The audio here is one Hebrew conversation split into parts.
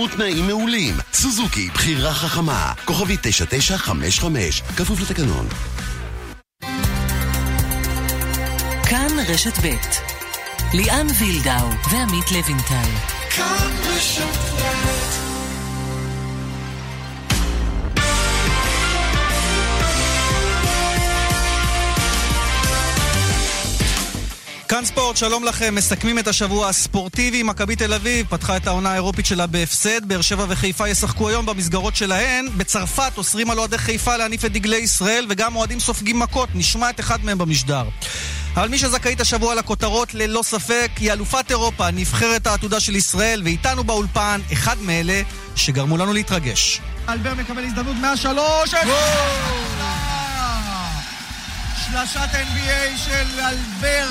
ותנאים מעולים. סוזוקי, בחירה חכמה. כוכבי 9955, כפוף לתקנון. כאן רשת ב' ליאן וילדאו ועמית לוינטל. כאן רשת כאן ספורט, שלום לכם, מסכמים את השבוע הספורטיבי. מכבי תל אביב פתחה את העונה האירופית שלה בהפסד. באר שבע וחיפה ישחקו היום במסגרות שלהן. בצרפת אוסרים על אוהדי חיפה להניף את דגלי ישראל, וגם אוהדים סופגים מכות. נשמע את אחד מהם במשדר. אבל מי שזכאית השבוע לכותרות, ללא ספק, היא אלופת אירופה, נבחרת העתודה של ישראל, ואיתנו באולפן אחד מאלה שגרמו לנו להתרגש. אלבר מקבל הזדמנות מהשלוש! שלשת NBA של אלבר,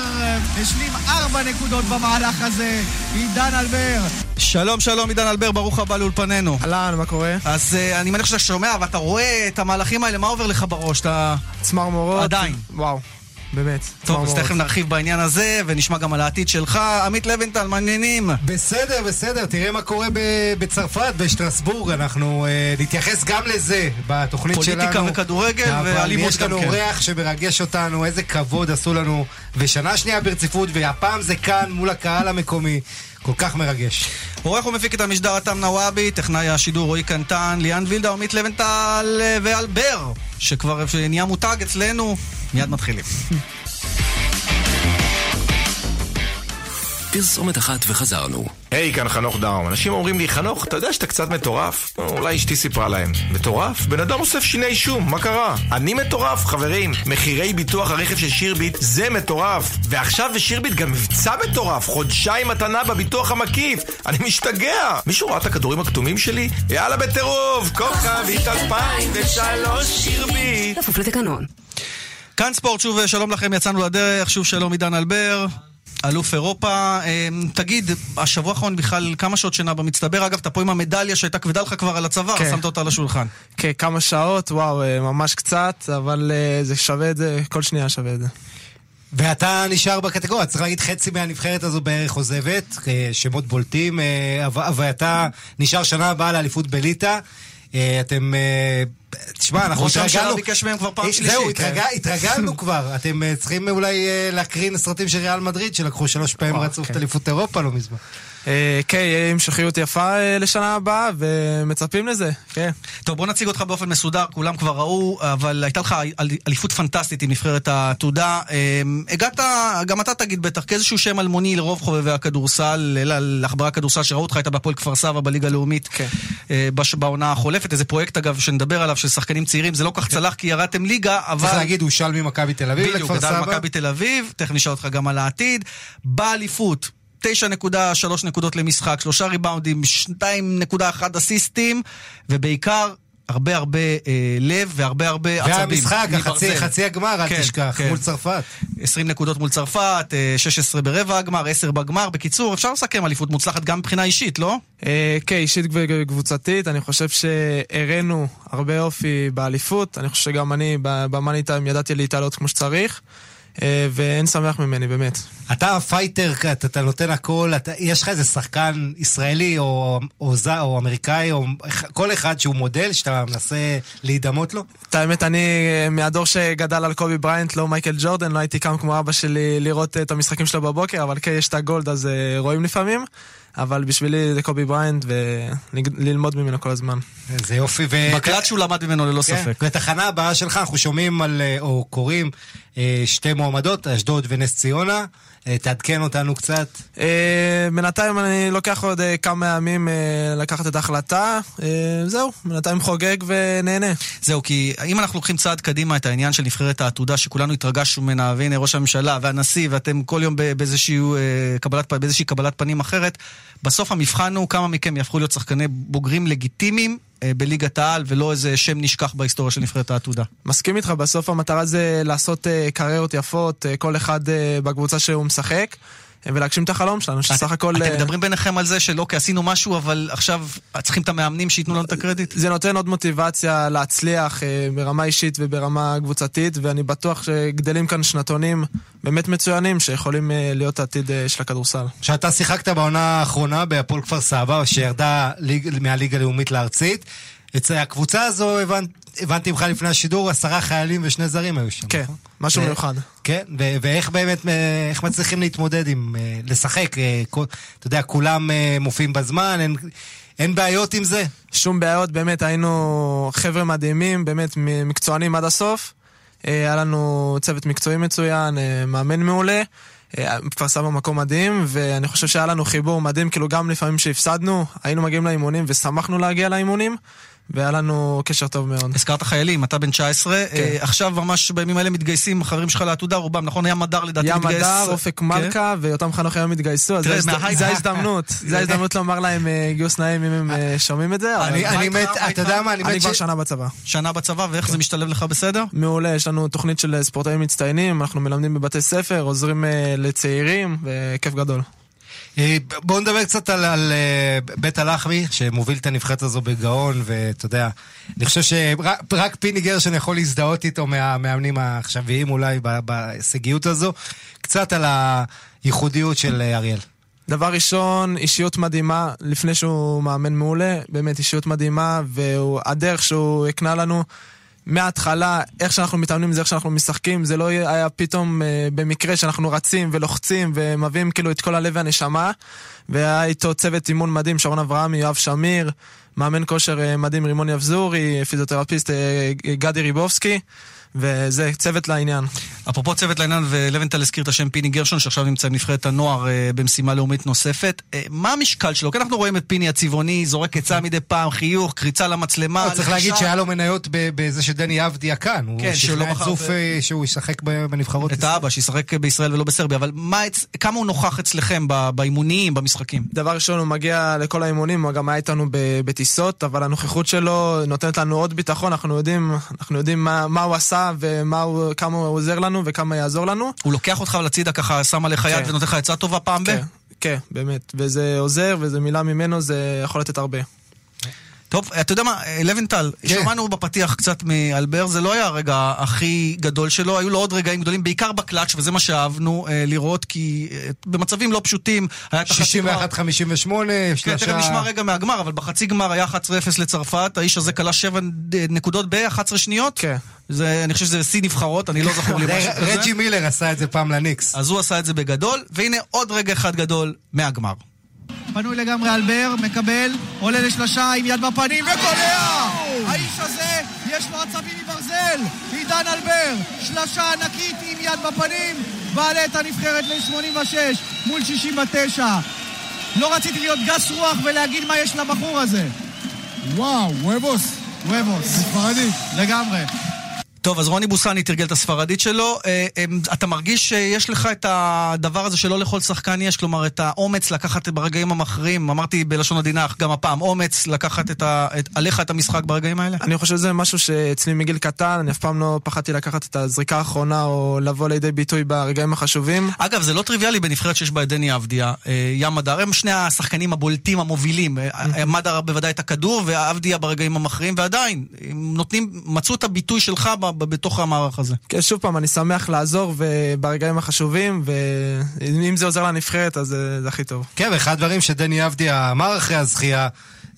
השלים ארבע נקודות במהלך הזה, עידן אלבר. שלום, שלום, עידן אלבר, ברוך הבא לאולפנינו. אהלן, מה קורה? אז uh, אני מניח שאתה שומע ואתה רואה את המהלכים האלה, מה עובר לך בראש? אתה... צמרמורות. עדיין. וואו. באמת. טוב, אז תכף נרחיב בעניין הזה, ונשמע גם על העתיד שלך. עמית לוינטל, מעניינים. בסדר, בסדר, תראה מה קורה בצרפת, בשטרסבורג. אנחנו uh, נתייחס גם לזה בתוכנית פוליטיקה שלנו. פוליטיקה וכדורגל, ואלימות גם כן. יש לנו אורח שמרגש אותנו, איזה כבוד עשו לנו, ושנה שנייה ברציפות, והפעם זה כאן מול הקהל המקומי. כל כך מרגש. עורך ומפיק את המשדר עתם נוואבי, טכנאי השידור רועי קנטן, ליאן וילדה, עמית לבנטל ואלבר, שכבר נהיה מותג אצלנו, מיד מתחילים. פרסומת אחת וחזרנו. היי, hey, כאן חנוך דאום. אנשים אומרים לי, חנוך, אתה יודע שאתה קצת מטורף? אולי אשתי סיפרה להם. מטורף? בן אדם אוסף שיני שום, מה קרה? אני מטורף, חברים. מחירי ביטוח הרכב של שירביט זה מטורף. ועכשיו בשירביט גם מבצע מטורף, חודשיים מתנה בביטוח המקיף. אני משתגע. מישהו ראה את הכדורים הכתומים שלי? יאללה בטירוף, כוכבית 2003 שירביט. כפוף לתקנון. כאן ספורט, שוב שלום לכם, יצאנו לדרך, שוב שלום עידן אלבר. אלוף אירופה. אמ, תגיד, השבוע האחרון בכלל כמה שעות שינה במצטבר? אגב, אתה פה עם המדליה שהייתה כבדה לך כבר על הצוואר, כן. שמת אותה על השולחן. כן, כמה שעות, וואו, אה, ממש קצת, אבל אה, זה שווה את זה, כל שנייה שווה את זה. ואתה נשאר בקטגוריה, צריך להגיד חצי מהנבחרת הזו בערך עוזבת, אה, שמות בולטים, ואתה נשאר שנה הבאה לאליפות בליטא. אתם תשמע, אנחנו התרגלנו... ראש הממשלה ביקש מהם כבר פעם אה, שלישית. זהו, התרגלנו כבר. אתם אה, צריכים אולי אה, להקרין סרטים של ריאל מדריד, שלקחו שלוש פעמים רצוף את כן. אליפות אירופה לא מזמן. כן, יהיה המשכיות יפה לשנה הבאה, ומצפים לזה, כן. טוב, בוא נציג אותך באופן מסודר, כולם כבר ראו, אבל הייתה לך אליפות פנטסטית עם נבחרת העתודה. הגעת, גם אתה תגיד בטח, כאיזשהו שם אלמוני לרוב חובבי הכדורסל, לעכברי הכדורסל שראו אותך, היית בהפועל כפר סבא בליגה הלאומית כן. בעונה החולפת, איזה פרויקט אגב שנדבר עליו של שחקנים צעירים, זה לא כך צלח כי ירדתם ליגה, אבל... צריך להגיד, הוא של ממכבי תל אביב לכפר סבא. בדיוק, גדל ממכבי תל אביב, תכף נשאל אותך גם על העתיד. באליפות, 9.3 נקודות למשחק, שלושה ריבאונדים, 2.1 אסיסטים, ובעיקר הרבה הרבה אה, לב והרבה הרבה עצבים. והמשחק, החצי, חצי הגמר, כן, אל תשכח, כן. מול צרפת. 20 נקודות מול צרפת, אה, 16 ברבע הגמר, 10 בגמר. בקיצור, אפשר לסכם אליפות מוצלחת גם מבחינה אישית, לא? אה, כן, אישית וקבוצתית. אני חושב שהראינו הרבה אופי באליפות. אני חושב שגם אני, במאני טיים, ידעתי להתעלות כמו שצריך. אה, ואין שמח ממני, באמת. אתה פייטר, אתה, אתה נותן הכל, אתה, יש לך איזה שחקן ישראלי או, או, או, או אמריקאי, או כל אחד שהוא מודל שאתה מנסה להידמות לו? את האמת, אני אה, מהדור שגדל על קובי בריינט, לא מייקל ג'ורדן, לא הייתי קם כמו אבא שלי לראות את המשחקים שלו בבוקר, אבל כן, יש את הגולד, אז אה, רואים לפעמים. אבל בשבילי זה קובי בריינט וללמוד ממנו כל הזמן. איזה יופי. ו... מקלט שהוא למד ממנו ללא כן. ספק. בתחנה הבאה שלך אנחנו שומעים על, או קוראים, שתי מועמדות, אשדוד ונס ציונה. אה, תעדכן אותנו קצת. אה, בינתיים אני לוקח עוד אה, כמה ימים לקחת את ההחלטה. זהו, בינתיים חוגג ונהנה. זהו, כי אם אנחנו לוקחים צעד קדימה את העניין של נבחרת העתודה, שכולנו התרגשנו ממנה, והנה ראש הממשלה והנשיא, ואתם כל יום באיזושהי קבלת, באיזושהי קבלת פנים אחרת, בסוף המבחן הוא כמה מכם יהפכו להיות שחקני בוגרים לגיטימיים בליגת העל, ולא איזה שם נשכח בהיסטוריה של נבחרת העתודה. מסכים איתך, בסוף המטרה זה לעשות קריירות יפות, כל אחד בקבוצה שהוא משחק. ולהגשים את החלום שלנו, שסך הכל... אתם אה, מדברים ביניכם על זה שלא, כי עשינו משהו, אבל עכשיו צריכים את המאמנים שייתנו לנו את הקרדיט? זה נותן עוד מוטיבציה להצליח אה, ברמה אישית וברמה קבוצתית, ואני בטוח שגדלים כאן שנתונים באמת מצוינים, שיכולים אה, להיות העתיד של הכדורסל. שאתה שיחקת בעונה האחרונה בהפועל כפר סבא, שירדה ליג, מהליגה הלאומית לארצית. אצל הקבוצה הזו, הבנ, הבנתי ממך לפני השידור, עשרה חיילים ושני זרים היו שם. כן, נכון? משהו מיוחד. כן, ואיך באמת, אה, איך מצליחים להתמודד עם, אה, לשחק, אה, אתה יודע, כולם מופיעים בזמן, אין, אין בעיות עם זה? שום בעיות, באמת היינו חבר'ה מדהימים, באמת מקצוענים עד הסוף. היה לנו צוות מקצועי מצוין, מאמן מעולה. כפר סבא מקום מדהים, ואני חושב שהיה לנו חיבור מדהים, כאילו גם לפעמים שהפסדנו, היינו מגיעים לאימונים ושמחנו להגיע לאימונים, והיה לנו קשר טוב מאוד. הזכרת חיילים, אתה בן 19, כן. אה, עכשיו ממש בימים האלה מתגייסים החברים שלך לעתודה, רובם, נכון? ים הדר לדעתי ים מתגייס. הדר, אופק כן. מלכה ויותם חנוך היום התגייסו, אז. זה ההזדמנות, זה ההזדמנות לומר להם אה, גיוס נעים אם הם אה, שומעים את זה, אני, אני? מת, אתה? יודע מה, אני אני מת כבר ש... שנה בצבא. שנה בצבא, ואיך כן. זה משתלב לך בסדר? מעולה, יש לנו תוכנית של ספורטאים מצטיינים, אנחנו מלמדים בבתי ספר, עוזרים אה, לצעירים, וכיף גדול. אה, בואו נדבר קצת על, על אה, בית הלחמי, שמוביל את הנבחרת הזו בגאון, ואתה יודע, אני חושב שרק רק פיני גרשון יכול להזדהות איתו מהמאמנים העכשוויים אולי בהישגיות הזו. קצת על הייחודיות של אה, אריאל. דבר ראשון, אישיות מדהימה, לפני שהוא מאמן מעולה, באמת אישיות מדהימה, והדרך שהוא הקנה לנו מההתחלה, איך שאנחנו מתאמנים זה איך שאנחנו משחקים, זה לא היה פתאום אה, במקרה שאנחנו רצים ולוחצים ומביאים כאילו את כל הלב והנשמה, והיה איתו צוות אימון מדהים, שרון אברהמי, יואב שמיר, מאמן כושר אה, מדהים רימון יבזורי, פיזיותרפיסט אה, גדי ריבובסקי, וזה צוות לעניין. אפרופו צוות לעניין, ולוינטל הזכיר את השם פיני גרשון, שעכשיו נמצא עם נבחרת הנוער אה, במשימה לאומית נוספת. אה, מה המשקל שלו? כי אנחנו רואים את פיני הצבעוני, זורק עצה מדי פעם, חיוך, קריצה למצלמה. צריך. להגיד שהיה לו מניות ב- בזה שדני אבדיה כאן. הוא כן, שהוא לא אה, שהוא ישחק בנבחרות. את האבא, שישחק בישראל ולא בסרביה, אבל כמה הוא נוכח אצלכם ב- באימונים, במשחקים? דבר ראשון, הוא מגיע לכל האימונים, הוא גם היה איתנו ב- בטיסות, אבל הנוכחות שלו נותנת לנו עוד ביטחון, אנחנו יודעים, אנחנו יודעים מה, מה הוא עשה וכמה הוא עוזר לנו וכמה יעזור לנו. הוא לוקח אותך לצידה ככה, שם עליך יד כן. ונותן לך עצה טובה פעם ב? כן, כן, באמת. וזה עוזר, וזה מילה ממנו, זה יכול לתת הרבה. טוב, אתה יודע מה, אה, לוינטל, כן. שמענו בפתיח קצת מאלבר, זה לא היה הרגע הכי גדול שלו, היו לו עוד רגעים גדולים, בעיקר בקלאץ', וזה מה שאהבנו אה, לראות, כי אה, במצבים לא פשוטים, היה את החצי גמר. 61-58, כן, שלושה... תכף נשמע רגע מהגמר, אבל בחצי גמר היה 11-0 לצרפת, האיש הזה כלה 7 נקודות ב-11 שניות. כן. זה, אני חושב שזה שיא נבחרות, אני לא זכור לי משהו כזה. רג'י מילר עשה את זה פעם לניקס. אז הוא עשה את זה בגדול, והנה עוד רגע אחד גדול מהגמר. פנוי לגמרי אלבר, מקבל, עולה לשלושה עם יד בפנים וקולע! האיש הזה, יש לו עצבים מברזל! עידן אלבר, שלשה ענקית עם יד בפנים, מעלה את הנבחרת ל-86 מול 69. לא רציתי להיות גס רוח ולהגיד מה יש לבחור הזה. וואו, וובוס, וובוס. ספרדית. לגמרי. טוב, אז רוני בוסני תרגל את הספרדית שלו. אה, אה, אתה מרגיש שיש לך את הדבר הזה שלא לכל שחקן יש, כלומר, את האומץ לקחת ברגעים המכריעים, אמרתי בלשון עדינה, גם הפעם, אומץ לקחת את ה, את, עליך את המשחק ברגעים האלה? אני חושב שזה משהו שאצלי מגיל קטן, אני אף פעם לא פחדתי לקחת את הזריקה האחרונה או לבוא לידי ביטוי ברגעים החשובים. אגב, זה לא טריוויאלי בנבחרת שיש בה את דני אבדיה, אה, ים מדר, הם שני השחקנים הבולטים, המובילים. אה, מדר בוודאי את הכדור, ואבדיה ברגעים המכריעים, ועדיין, נותנים, מצאו את הביטוי שלך בתוך המערך הזה. כן, שוב פעם, אני שמח לעזור ברגעים החשובים, ואם זה עוזר לנבחרת, אז זה, זה הכי טוב. כן, ואחד הדברים שדני אבדיה אמר אחרי הזכייה,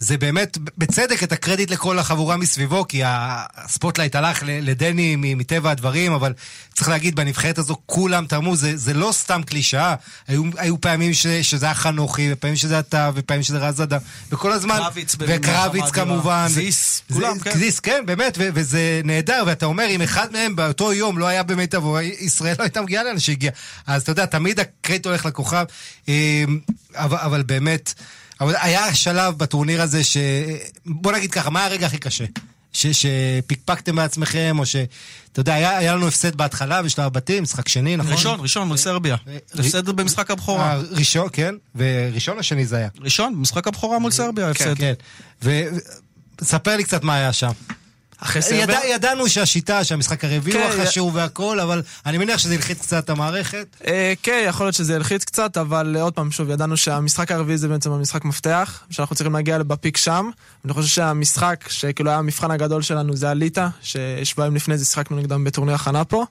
זה באמת, בצדק, את הקרדיט לכל החבורה מסביבו, כי הספוטלייט הלך לדני מטבע הדברים, אבל צריך להגיד, בנבחרת הזו כולם תרמו, זה, זה לא סתם קלישאה. היו, היו פעמים ש, שזה היה חנוכי, ופעמים שזה אתה, ופעמים שזה רז אדם, וכל הזמן... קרביץ וקרביץ. כמובן. זיס, כולם, כן. זיס, כן, באמת, ו- וזה נהדר, ואתה אומר, אם אחד מהם באותו יום לא היה במיטבו, ישראל לא הייתה מגיעה לאן שהגיע. אז אתה יודע, תמיד הקרדיט הולך לכוכב, אמ, אבל, אבל באמת, אבל היה שלב בטורניר הזה ש... בוא נגיד ככה, מה הרגע הכי קשה? ש, שפיקפקתם בעצמכם, או ש... אתה יודע, היה, היה לנו הפסד בהתחלה בשלב הבתים, משחק שני, נכון? ראשון, ראשון, מול סרביה. אה, הפסד במשחק הבכורה. אה, ראשון, כן, וראשון או שני זה היה? ראשון, במשחק הבכורה מול סרביה, הפסד. כן. וספר לי קצת מה היה שם. אחרי סרבר. ידע, ידענו שהשיטה, שהמשחק הרביעי הוא כן, החשוב והכל, אבל אני מניח שזה הלחיץ קצת את המערכת. אה, כן, יכול להיות שזה ילחיץ קצת, אבל אה, עוד פעם, שוב, ידענו שהמשחק הרביעי זה בעצם המשחק מפתח, שאנחנו צריכים להגיע בפיק שם. אני חושב שהמשחק, שכאילו היה המבחן הגדול שלנו, זה הליטא, ששבועיים לפני זה שיחקנו נגדם בטורניר הכנה פה.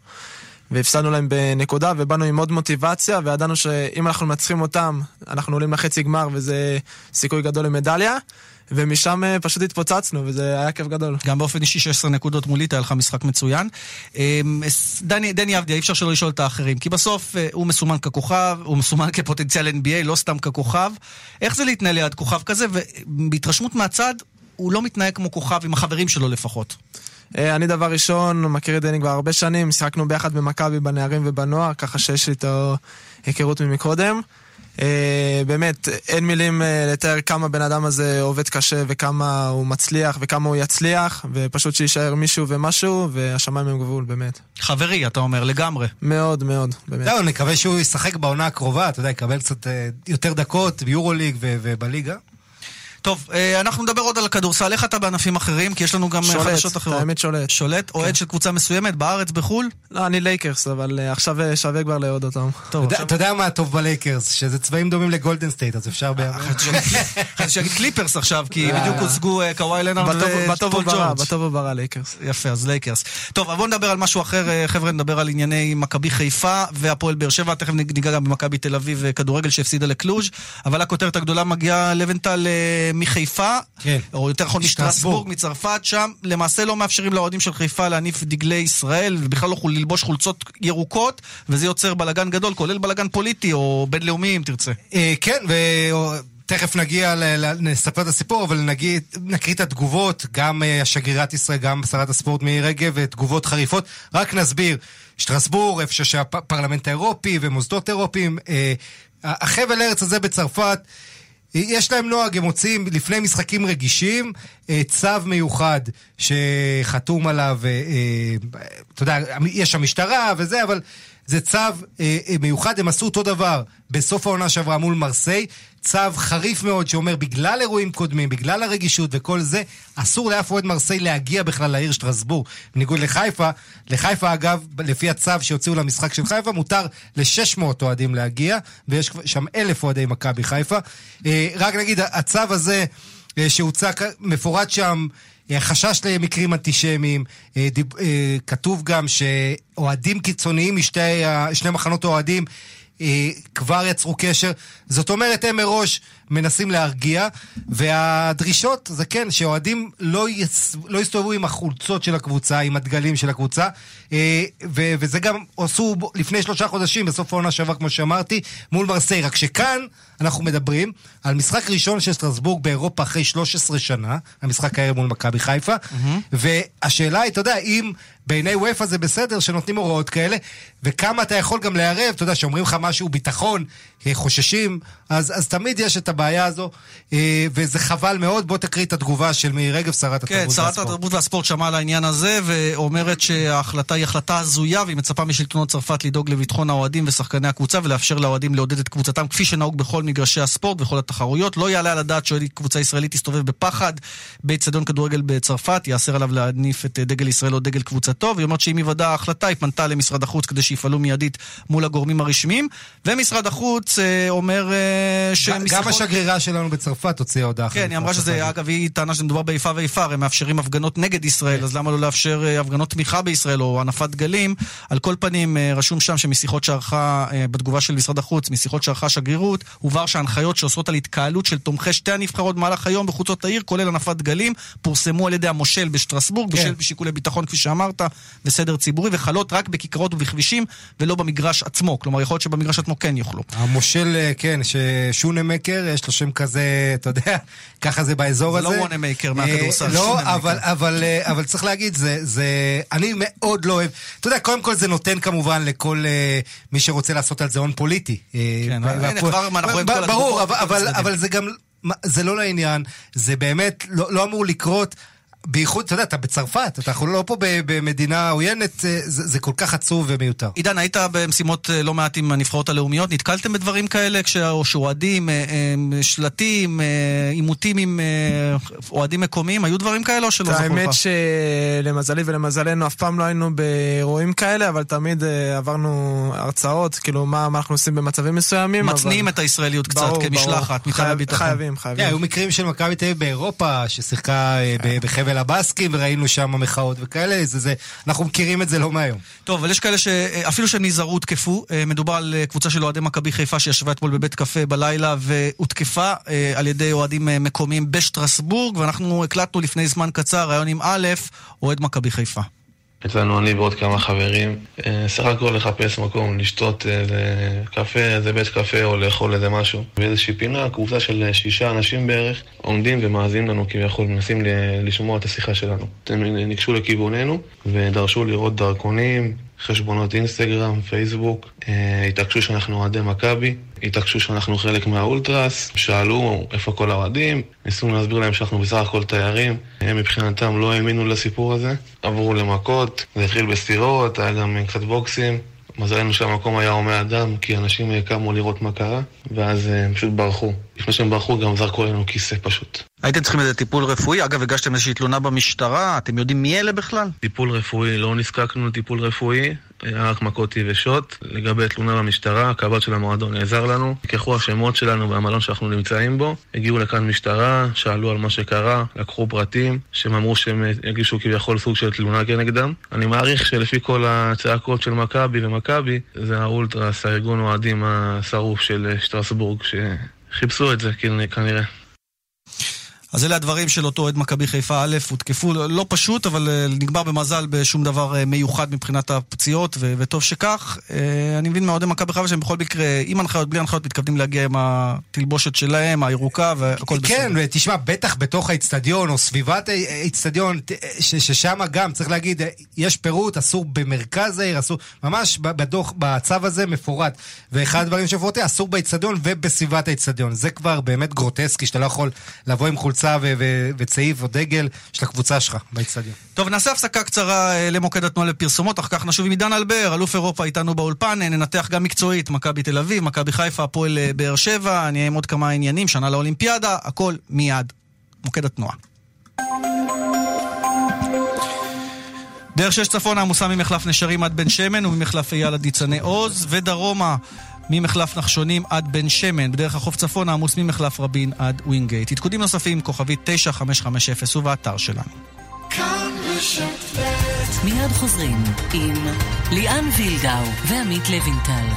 והפסדנו להם בנקודה, ובאנו עם עוד מוטיבציה, וידענו שאם אנחנו מנצחים אותם, אנחנו עולים לחצי גמר, וזה סיכוי גדול למדליה. ומשם אה, פשוט התפוצצנו, וזה היה כיף גדול. גם באופן אישי 16 נקודות מולית, היה לך משחק מצוין. אמ, דני, דני אבדיה, אי אפשר שלא לשאול את האחרים, כי בסוף אה, הוא מסומן ככוכב, הוא מסומן כפוטנציאל NBA, לא סתם ככוכב. איך זה להתנהל ליד כוכב כזה, ובהתרשמות מהצד, הוא לא מתנהג כמו כוכב עם החברים שלו לפחות. אה, אני דבר ראשון, מכיר את דני כבר הרבה שנים, שיחקנו ביחד במכבי בנערים ובנוער, ככה שיש לי איתו היכרות ממקודם. אה, באמת, אין מילים אה, לתאר כמה בן אדם הזה עובד קשה וכמה הוא מצליח וכמה הוא יצליח, ופשוט שיישאר מישהו ומשהו, והשמיים הם גבול, באמת. חברי, אתה אומר, לגמרי. מאוד מאוד, באמת. זהו, נקווה שהוא ישחק בעונה הקרובה, אתה יודע, יקבל קצת יותר דקות ביורוליג ובליגה. טוב, אה, אנחנו נדבר עוד על הכדורסל. איך אתה בענפים אחרים? כי יש לנו גם אה, שולט, חדשות אחרות. האמת שולט. שולט? אוהד כן. של קבוצה מסוימת, בארץ, בחו"ל? לא, אני לייקרס, אבל אה, עכשיו שווה כבר לאהוד אותם. טוב, אתה, עכשיו... אתה יודע מה הטוב בלייקרס? שזה צבעים דומים לגולדן סטייט, אז אפשר בימים. חשבתי שיגיד קליפרס עכשיו, כי בדיוק הוצגו קוואי לנארד ופול ג'ורג'. בטוב וברע לייקרס. יפה, אז לייקרס. טוב, אבל בואו נדבר על משהו אחר, חבר'ה, נדבר על ענייני מכבי חיפה והפועל באר שבע, תכף ניגע גם במכבי תל אביב כדורגל שהפסידה לקלוז', אבל הכותרת הגדולה מגיעה לבנטל מחיפה. כן. או יותר נכון משטרסבורג, מצרפת, שם למעשה לא מאפשרים לאוהדים של חיפה להניף דגלי ישראל, ובכלל לא ללבוש חולצות ירוקות, וזה יוצר בלאגן גדול, כולל בלאגן פוליטי או בינלאומי אם תרצה. אה, כן, ו... תכף נגיע, נספר את הסיפור, אבל נגיד, נקריא את התגובות, גם אה, השגרירת ישראל, גם שרת הספורט מירי רגב, תגובות חריפות. רק נסביר, שטרסבורג, איפה שהפרלמנט האירופי ומוסדות אירופיים, אה, החבל ארץ הזה בצרפת, יש להם נוהג, הם מוציאים לפני משחקים רגישים אה, צו מיוחד שחתום עליו, אה, אה, אתה יודע, יש המשטרה וזה, אבל זה צו מיוחד, הם עשו אותו דבר בסוף העונה שעברה מול מרסיי, צו חריף מאוד שאומר בגלל אירועים קודמים, בגלל הרגישות וכל זה, אסור לאף אוהד מרסיי להגיע בכלל לעיר שטרסבורג. בניגוד לחיפה, לחיפה אגב, לפי הצו שהוציאו למשחק של חיפה, מותר ל-600 אוהדים להגיע, ויש שם אלף אוהדי מכבי חיפה. אה, רק נגיד, הצו הזה אה, שהוצע, מפורט שם, אה, חשש למקרים אנטישמיים, כתוב גם שאוהדים קיצוניים משני מחנות אוהדים כבר יצרו קשר. זאת אומרת, הם מראש מנסים להרגיע, והדרישות זה כן, שאוהדים לא, יס... לא יסתובבו עם החולצות של הקבוצה, עם הדגלים של הקבוצה, אה, ו... וזה גם עשו לפני שלושה חודשים, בסוף העונה שעבר, כמו שאמרתי, מול מרסיי. רק שכאן אנחנו מדברים על משחק ראשון של סטרסבורג באירופה אחרי 13 שנה, המשחק הערב מול מכבי חיפה, mm-hmm. והשאלה היא, אתה יודע, אם בעיני וופא זה בסדר שנותנים הוראות כאלה, וכמה אתה יכול גם לערב, אתה יודע, שאומרים לך משהו ביטחון, אה, חוששים, אז, אז תמיד יש את הבעיה הזו, אה, וזה חבל מאוד. בוא תקריא את התגובה של מירי רגב, שרת כן, התרבות והספורט. כן, שרת התרבות והספורט שמעה על העניין הזה, ואומרת שההחלטה היא החלטה הזויה, והיא מצפה משלטונות צרפת לדאוג לביטחון האוהדים ושחקני הקבוצה, ולאפשר לאוהדים לעודד את קבוצתם, כפי שנהוג בכל מגרשי הספורט וכל התחרויות. לא יעלה על הדעת שאוהד קבוצה ישראלית יסתובב בפחד באצטדיון כדורגל בצרפת, יאסר עליו להניף את דגל ישראל או דגל קבוצתו, והיא אומרת שאם היוודע ההחלטה, היא פנתה למשרד החוץ כדי שיפעלו מיידית מול הגורמים הרשמיים, ומשרד החוץ אה, אומר אה, שמשיחות... גם השגרירה שלנו בצרפת הוציאה הודעה אחרת. כן, היא אמרה שזה, אגב, היא טענה שמדובר באיפה ואיפה, הם מאפשרים הפגנות נגד ישראל. אז למה לא לאפשר אה, הפגנות תמיכה בישראל או הנפת דגלים? על כל פנים, אה, רשום שם שמשיחות שערכה, אה, בתגובה של משרד החוץ, משיחות שערכה השגרירות, הובהר שההנחיות שאוסרות על התקהלות של תומכי שתי הנבחרות במהלך היום בחוצות העיר, כולל הנפת דגלים, פורסמו על ידי המושל בשטרסבורג, כן. בשל בשיקולי ביטחון, כפי שאמרת, וסדר ציבורי, וחלות רק בכיכרות ובכבישים, ולא במגרש עצמו. כלומר, יכול להיות שבמגרש עצמו כן יוכלו. המושל, כן, ששונמקר, יש לו שם כזה, אתה יודע, ככה זה באזור הזה. זה לא וונמקר מהכדורסל, לא, אבל, אבל, אבל צריך להגיד, זה, זה, אני מאוד לא אוהב, אתה יודע, קודם כל זה נותן כמובן לכל מי שרוצה לעשות על זה הון פוליטי. כן, הנה כבר אנחנו רואים כל ברור, אבל, אבל זה גם, זה לא לעניין, זה באמת לא, לא אמור לקרות. בייחוד, אתה יודע, אתה בצרפת, אנחנו לא פה במדינה עוינת, זה, זה כל כך עצוב ומיותר. עידן, היית במשימות אה, לא מעט עם הנבחרות הלאומיות, נתקלתם בדברים כאלה כשאוהדים, אה, אה, שלטים, עימותים עם אוהדים מקומיים, היו דברים כאלה או שלא זכו לך? האמת שלמזלי ולמזלנו אף פעם לא היינו באירועים כאלה, אבל תמיד עברנו הרצאות, כאילו מה, מה אנחנו עושים במצבים מסוימים. מצניעים אבל... את הישראליות קצת ברור, כמשלחת, מטעם הביטחון. חייבים, חייבים. Yeah, היו מקרים של מכבי תל אביב באירופה, ששיחקה בחבל הבאסקים, וראינו שם מחאות וכאלה, זה, זה, אנחנו מכירים את זה לא מהיום. טוב, אבל יש כאלה שאפילו שהם נזהרו הותקפו, אה, מדובר על אה, קבוצה של אוהדי מכבי חיפה שישבה אתמול בבית קפה בלילה והותקפה אה, על ידי אוהדים מקומיים בשטרסבורג, ואנחנו הקלטנו לפני זמן קצר ראיון עם א', אוהד מכבי חיפה. אצלנו אני ועוד כמה חברים, אה, סך הכל לחפש מקום, לשתות איזה קפה, איזה בית קפה או לאכול איזה משהו. באיזושהי פינה, קבוצה של שישה אנשים בערך, עומדים ומאזינים לנו כביכול, מנסים לשמוע את השיחה שלנו. הם ניגשו לכיווננו ודרשו לראות דרכונים, חשבונות אינסטגרם, פייסבוק, אה, התעקשו שאנחנו אוהדי מכבי, התעקשו שאנחנו חלק מהאולטרס, שאלו איפה כל האוהדים, ניסינו להסביר להם שאנחנו בסך הכל תיירים, הם מבחינתם לא האמינו לסיפור הזה, עברו למכות, זה התחיל בסטירות, היה גם קצת בוקסים, מזלנו שהמקום היה הומה אדם, כי אנשים קמו לראות מה קרה, ואז אה, הם פשוט ברחו. לפני שהם ברחו גם זרקו עלינו כיסא פשוט. הייתם צריכים איזה טיפול רפואי? אגב, הגשתם איזושהי תלונה במשטרה? אתם יודעים מי אלה בכלל? טיפול רפואי, לא נזקקנו לטיפול רפואי, היה רק מכות יבשות. לגבי תלונה במשטרה, הקב"ט של המועדון נעזר לנו. לקחו השמות שלנו והמלון שאנחנו נמצאים בו. הגיעו לכאן משטרה, שאלו על מה שקרה, לקחו פרטים, שהם אמרו שהם יגישו כביכול סוג של תלונה כנגדם. אני מעריך שלפי כל הצעקות של מכבי ומכבי, זה האולטרס, הארגון אוהדים השרוף של שטרסבורג, שחיפשו את זה כנראה. אז אלה הדברים של אותו אוהד מכבי חיפה א', הותקפו לא פשוט, אבל אה, נגמר במזל בשום דבר אה, מיוחד מבחינת הפציעות, ו- וטוב שכך. אה, אני מבין מהאוהדי מכבי חיפה שהם בכל מקרה, עם הנחיות, בלי הנחיות, מתכוונים להגיע עם התלבושת שלהם, הירוקה, והכל בסדר. כן, ותשמע, בטח בתוך האיצטדיון, או סביבת האיצטדיון, ששם גם, צריך להגיד, יש פירוט, אסור במרכז העיר, אסור, ממש בדוח, בצו הזה מפורט. ואחד הדברים שמפורטים, אסור באיצטדיון ובסביבת האיצטדיון. זה כבר באמת גרוטסקי, שאתה לא יכול לבוא עם חולצה. חולצה וצעיף או דגל של הקבוצה שלך באצטדיון. טוב, נעשה הפסקה קצרה אה, למוקד התנועה לפרסומות, אחר כך נשוב עם עידן אלבר, אלוף אירופה איתנו באולפן, אה, ננתח גם מקצועית, מכבי תל אביב, מכבי חיפה, הפועל אה, באר שבע, אני אהיה עם עוד כמה עניינים, שנה לאולימפיאדה, הכל מיד. מוקד התנועה. דרך שש צפונה עמוסה ממחלף נשרים עד בן שמן וממחלף אייל עד ניצני עוז, ודרומה ממחלף נחשונים עד בן שמן, בדרך החוף צפונה עמוס ממחלף רבין עד ווינגייט. עדכונים נוספים, כוכבית 9550 ובאתר שלנו. מיד חוזרים עם ליאן וילדאו ועמית לוינטל.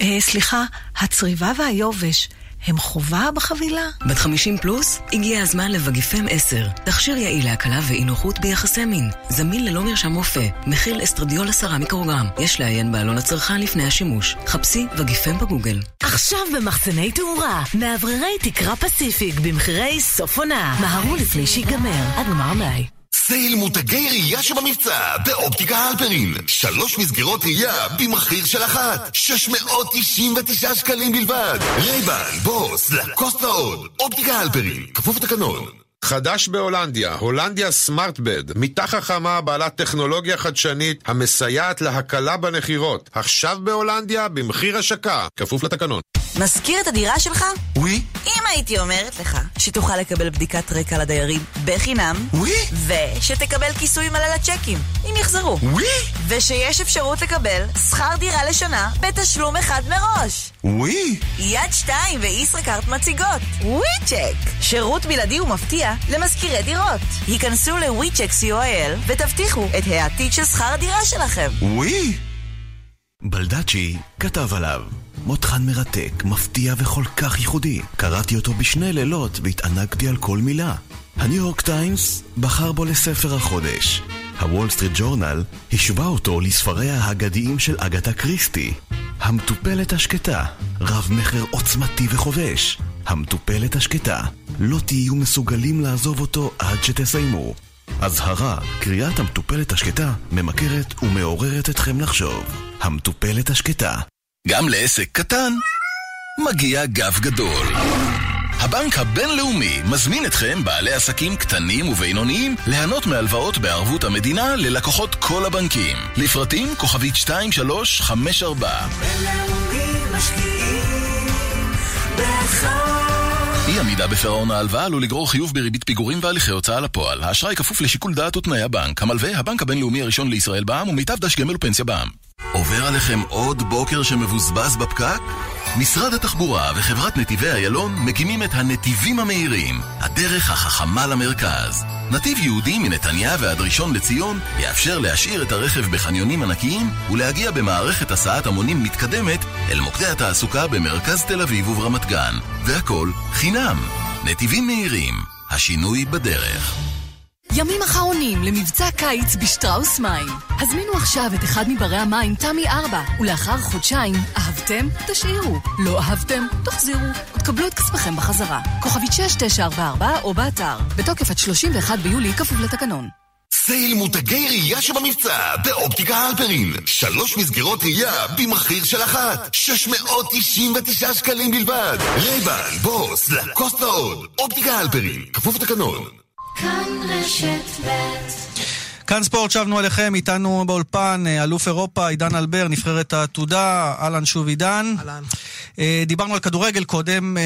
אה, סליחה, הצריבה והיובש הם חובה בחבילה? בת 50 פלוס? הגיע הזמן לווגיפם 10. תכשיר יעיל להקלה באי נוחות ביחסי מין. זמין ללא מרשם רופא. מכיל אסטרדיול 10 מיקרוגרם. יש לעיין בעלון הצרכן לפני השימוש. חפשי וגיפם בגוגל. עכשיו במחסני תאורה. מאווררי תקרה פסיפיק במחירי סוף עונה. מהרו לפני שיגמר. עד גמר מלאי. sale מותגי ראייה שבמבצע באופטיקה הלפרין. שלוש מסגרות ראייה במחיר של אחת. 699 שקלים בלבד. Ray-Ban, Boss, Lacoste ועוד. אופטיקה הלפרין, כפוף לתקנון. חדש בהולנדיה, הולנדיה סמארטבד, מיטה חכמה בעלת טכנולוגיה חדשנית המסייעת להקלה בנחירות. עכשיו בהולנדיה במחיר השקה, כפוף לתקנון. מזכיר את הדירה שלך? ווי. אם הייתי אומרת לך שתוכל לקבל בדיקת רקע לדיירים בחינם, ווי. ושתקבל כיסוי מלא לצ'קים, אם יחזרו. ווי. ושיש אפשרות לקבל שכר דירה לשנה בתשלום אחד מראש. ווי. יד שתיים וישראכרט מציגות. WeCheck. שירות בלעדי ומפתיע למשכירי דירות. היכנסו ל WeCheck co.il ותבטיחו את העתיד של שכר הדירה שלכם. ווי. בלדצ'י כתב עליו מותחן מרתק, מפתיע וכל כך ייחודי. קראתי אותו בשני לילות והתענגתי על כל מילה. הניו יורק טיימס בחר בו לספר החודש. הוול סטריט ג'ורנל השווה אותו לספריה האגדיים של אגתה קריסטי. המטופלת השקטה, רב מכר עוצמתי וחובש. המטופלת השקטה, לא תהיו מסוגלים לעזוב אותו עד שתסיימו. אזהרה, קריאת המטופלת השקטה ממכרת ומעוררת אתכם לחשוב. המטופלת השקטה גם לעסק קטן מגיע גב גדול. הבנק הבינלאומי מזמין אתכם, בעלי עסקים קטנים ובינוניים, ליהנות מהלוואות בערבות המדינה ללקוחות כל הבנקים. לפרטים כוכבית 2354. בינלאומי משקיעים בך אי עמידה בפירעון ההלוואה עלול לגרור חיוב בריבית פיגורים והליכי הוצאה לפועל. האשראי כפוף לשיקול דעת ותנאי הבנק. המלווה, הבנק הבינלאומי הראשון לישראל בע"מ ומיטב דש גמל ופנסיה בע"מ. עובר עליכם עוד בוקר שמבוזבז בפקק? משרד התחבורה וחברת נתיבי איילון מקימים את הנתיבים המהירים, הדרך החכמה למרכז. נתיב יהודי מנתניה ועד ראשון לציון יאפשר להשאיר את הרכב בחניונים ענקיים ולהגיע במערכת הסעת המונים מתקדמת אל מוקדי התעסוקה במרכז תל אביב וברמת גן. והכל חינם. נתיבים מהירים, השינוי בדרך. ימים אחרונים למבצע קיץ בשטראוס מים. הזמינו עכשיו את אחד מברי המים תמי 4, ולאחר חודשיים, אהבתם? תשאירו. לא אהבתם? תחזירו. ותקבלו את כספכם בחזרה. כוכבית 6944 או באתר. בתוקף עד 31 ביולי, כפוף לתקנון. sale מותגי ראייה שבמבצע באופטיקה הלפרין. שלוש מסגרות ראייה במחיר של אחת. 699 שקלים בלבד. Ray-Ban, Boss, Lacoste ועוד. אופטיקה הלפרין, כפוף לתקנון. כאן רשת ב' כאן ספורט, שבנו אליכם, איתנו באולפן, אלוף אירופה, עידן אלבר, נבחרת העתודה, אהלן שוב עידן. אהלן. דיברנו על כדורגל קודם,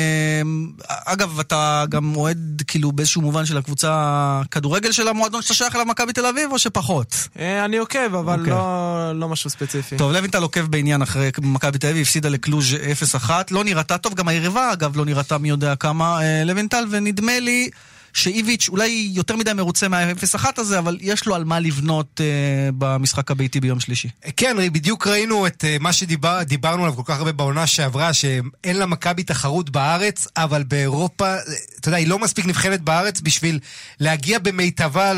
אגב, אתה גם אוהד כאילו באיזשהו מובן של הקבוצה כדורגל של המועדון שאתה שייך אליו מכבי תל אביב, או שפחות? אני עוקב, אבל okay. לא, לא משהו ספציפי. טוב, לוינטל עוקב בעניין אחרי מכבי תל אביב, הפסידה לקלוז' 0-1, לא נראתה טוב, גם היריבה אגב לא נראתה מי יודע כמה, לוינטל, ונדמה לי... שאיביץ' אולי יותר מדי מרוצה מה-0-1 הזה, אבל יש לו על מה לבנות uh, במשחק הביתי ביום שלישי. כן, בדיוק ראינו את uh, מה שדיברנו שדיבר, עליו כל כך הרבה בעונה שעברה, שאין לה מכבי תחרות בארץ, אבל באירופה, אתה יודע, היא לא מספיק נבחנת בארץ בשביל להגיע במיטבה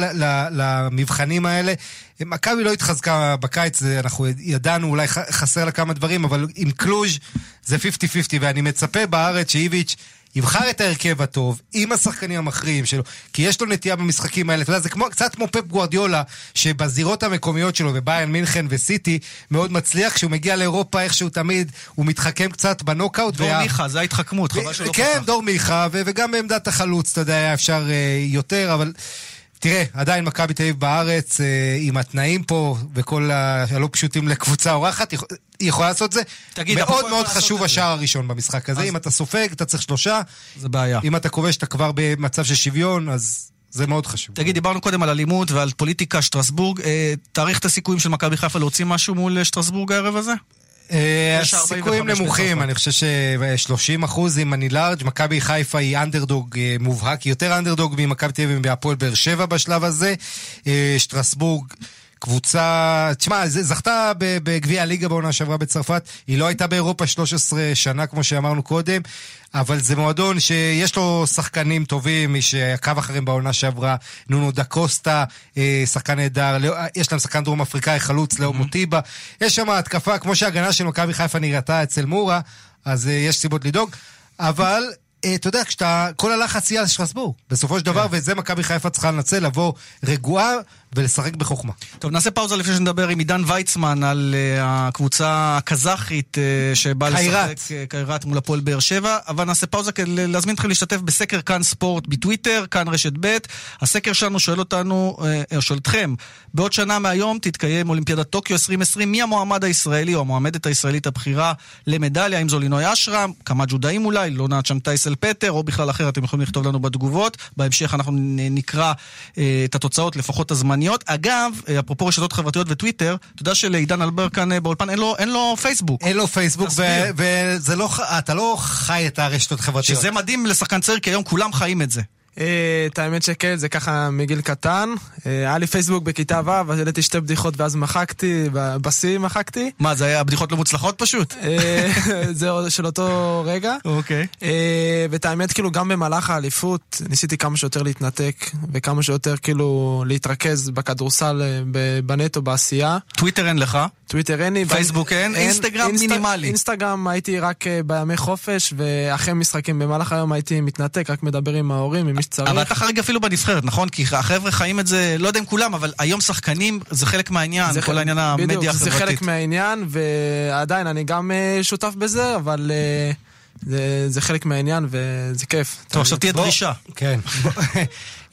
למבחנים האלה. מכבי לא התחזקה בקיץ, אנחנו ידענו, אולי חסר לה כמה דברים, אבל עם קלוז' זה 50-50, ואני מצפה בארץ שאיביץ' יבחר את ההרכב הטוב, עם השחקנים המכריעים שלו, כי יש לו נטייה במשחקים האלה, אתה יודע, זה כמו, קצת כמו פפ גוארדיולה, שבזירות המקומיות שלו, בביין מינכן וסיטי, מאוד מצליח, כשהוא מגיע לאירופה איכשהו תמיד, הוא מתחכם קצת בנוקאוט. דור וה... מיכה, זה ההתחכמות, חבל שלא כן, פתח. דור מיכה, ו- וגם בעמדת החלוץ, אתה יודע, היה אפשר uh, יותר, אבל... תראה, עדיין מכבי תל אביב בארץ, אה, עם התנאים פה וכל הלא פשוטים לקבוצה אורחת, היא יכולה לעשות את זה. תגיד, מאוד מאוד חשוב השער הראשון במשחק הזה. אז... אם אתה סופג, אתה צריך שלושה. זה בעיה. אם אתה כובש, אתה כבר במצב של שוויון, אז... זה מאוד חשוב. תגיד, דיברנו קודם על אלימות ועל פוליטיקה, שטרסבורג. אה, תאריך את הסיכויים של מכבי חיפה להוציא משהו מול שטרסבורג הערב הזה? הסיכויים נמוכים, אני חושב ש-30 אחוז עם אני לארג', מכבי חיפה היא אנדרדוג מובהק, יותר אנדרדוג ממכבי תל אביב והפועל באר שבע בשלב הזה. שטרסבורג... קבוצה, תשמע, זכתה בגביע הליגה בעונה שעברה בצרפת, היא לא הייתה באירופה 13 שנה כמו שאמרנו קודם, אבל זה מועדון שיש לו שחקנים טובים, מי שעקב אחריהם בעונה שעברה, נונו דה קוסטה, שחקן נהדר, יש להם שחקן דרום אפריקאי, חלוץ, לאו מוטיבה, יש שם התקפה, כמו שההגנה של מכבי חיפה נראתה אצל מורה, אז יש סיבות לדאוג, אבל... אתה יודע, כשאתה, כל הלחץ יהיה על שטרסבורג, בסופו של דבר, וזה מכבי חיפה צריכה לנצל, לבוא רגועה ולשחק בחוכמה. טוב, נעשה פאוזה לפני שנדבר עם עידן ויצמן על uh, הקבוצה הקזחית uh, שבאה לשחק קיירת מול הפועל באר שבע, אבל נעשה פאוזה כדי להזמין אתכם להשתתף בסקר כאן ספורט בטוויטר, כאן רשת ב'. הסקר שלנו שואל אותנו, uh, שואל אתכם, בעוד שנה מהיום תתקיים אולימפיאדת טוקיו 2020, מי המועמד הישראלי או המועמדת הישראלית הבכירה למדליה, אם זו לינוי אשרם, כמה ג'ודאים אולי, לא נעת שם טייסל פטר, או בכלל אחר, אתם יכולים לכתוב לנו בתגובות. בהמשך אנחנו נקרא uh, את התוצאות, לפחות הזמן זמניות. אגב, אפרופו רשתות חברתיות וטוויטר, אתה יודע שלעידן אלבר כאן באולפן אין לו, אין לו פייסבוק. אין לו פייסבוק, וזה לא, אתה לא חי את הרשתות החברתיות. שזה מדהים לשחקן צעיר, כי היום כולם חיים את זה. את האמת שכן, זה ככה מגיל קטן. היה לי פייסבוק בכיתה ו', אז העליתי שתי בדיחות ואז מחקתי, בשיא מחקתי. מה, זה היה בדיחות לא מוצלחות פשוט? זה של אותו רגע. אוקיי. ואת האמת, כאילו, גם במהלך האליפות, ניסיתי כמה שיותר להתנתק, וכמה שיותר כאילו להתרכז בכדורסל, בנטו, בעשייה. טוויטר אין לך? טוויטר אין לי. פייסבוק אין? אינסטגרם מינימלי. אינסטגרם הייתי רק בימי חופש, ואחרי משחקים במהלך היום הייתי מתנתק, רק מדבר עם ההורים, עם מי שצריך. אבל אתה חריג אפילו בנבחרת, נכון? כי החבר'ה חיים את זה, לא יודע אם כולם, אבל היום שחקנים זה חלק מהעניין, כל העניין המדיה החברתית. זה חלק מהעניין, ועדיין אני גם שותף בזה, אבל זה, זה חלק מהעניין וזה כיף. טוב, עכשיו תהיה דרישה. כן.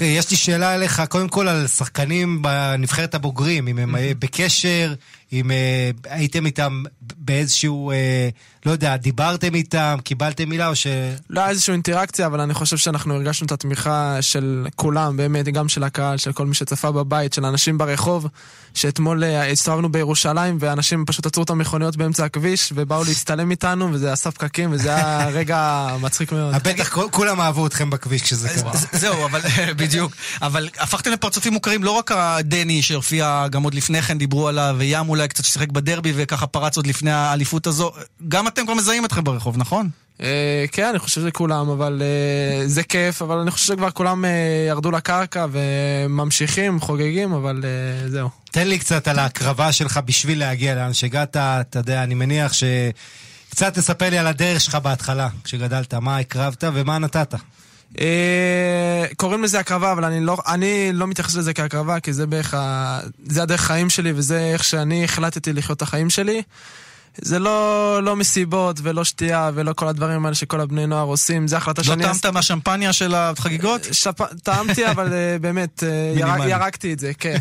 יש לי שאלה אליך, קודם כל על שחקנים בנבחרת הבוגרים, אם הם אה, בקשר, אם אה, הייתם איתם באיזשהו, אה, לא יודע, דיברתם איתם, קיבלתם מילה או ש... לא היה איזושהי אינטראקציה, אבל אני חושב שאנחנו הרגשנו את התמיכה של כולם, באמת, גם של הקהל, של כל מי שצפה בבית, של אנשים ברחוב, שאתמול אה, הסתובבנו בירושלים, ואנשים פשוט עצרו את המכוניות באמצע הכביש, ובאו להצטלם איתנו, וזה עשה פקקים, וזה היה רגע מצחיק מאוד. בטח כל- כולם אהבו אתכם בכביש כשזה קרה. זהו, אבל בדיוק. אבל הפכתם לפרצופים מוכרים, לא רק הדני שהופיע גם עוד לפני כן, דיברו עליו, וים אולי קצת ששיחק בדרבי וככה פרץ עוד לפני האליפות הזו. גם אתם כבר מזהים אתכם ברחוב, נכון? אה, כן, אני חושב שכולם, אבל אה, זה כיף, אבל אני חושב שכבר כולם אה, ירדו לקרקע וממשיכים, חוגגים, אבל זהו. תן לי קצת על ההקרבה שלך בשביל להגיע לאן שהגעת, אתה יודע, אני מניח ש... קצת תספר לי על הדרך שלך בהתחלה, כשגדלת, מה הקרבת ומה נתת. אה, קוראים לזה הקרבה, אבל אני לא, אני לא מתייחס לזה כהקרבה, כי זה בערך ה... זה הדרך חיים שלי, וזה איך שאני החלטתי לחיות את החיים שלי. זה לא, לא מסיבות ולא שתייה ולא כל הדברים האלה שכל הבני נוער עושים, זה החלטה לא שאני... טעמת מהשמפניה של החגיגות? שפ... טעמתי, אבל אה, באמת, אה, ירק. ירקתי את זה, כן.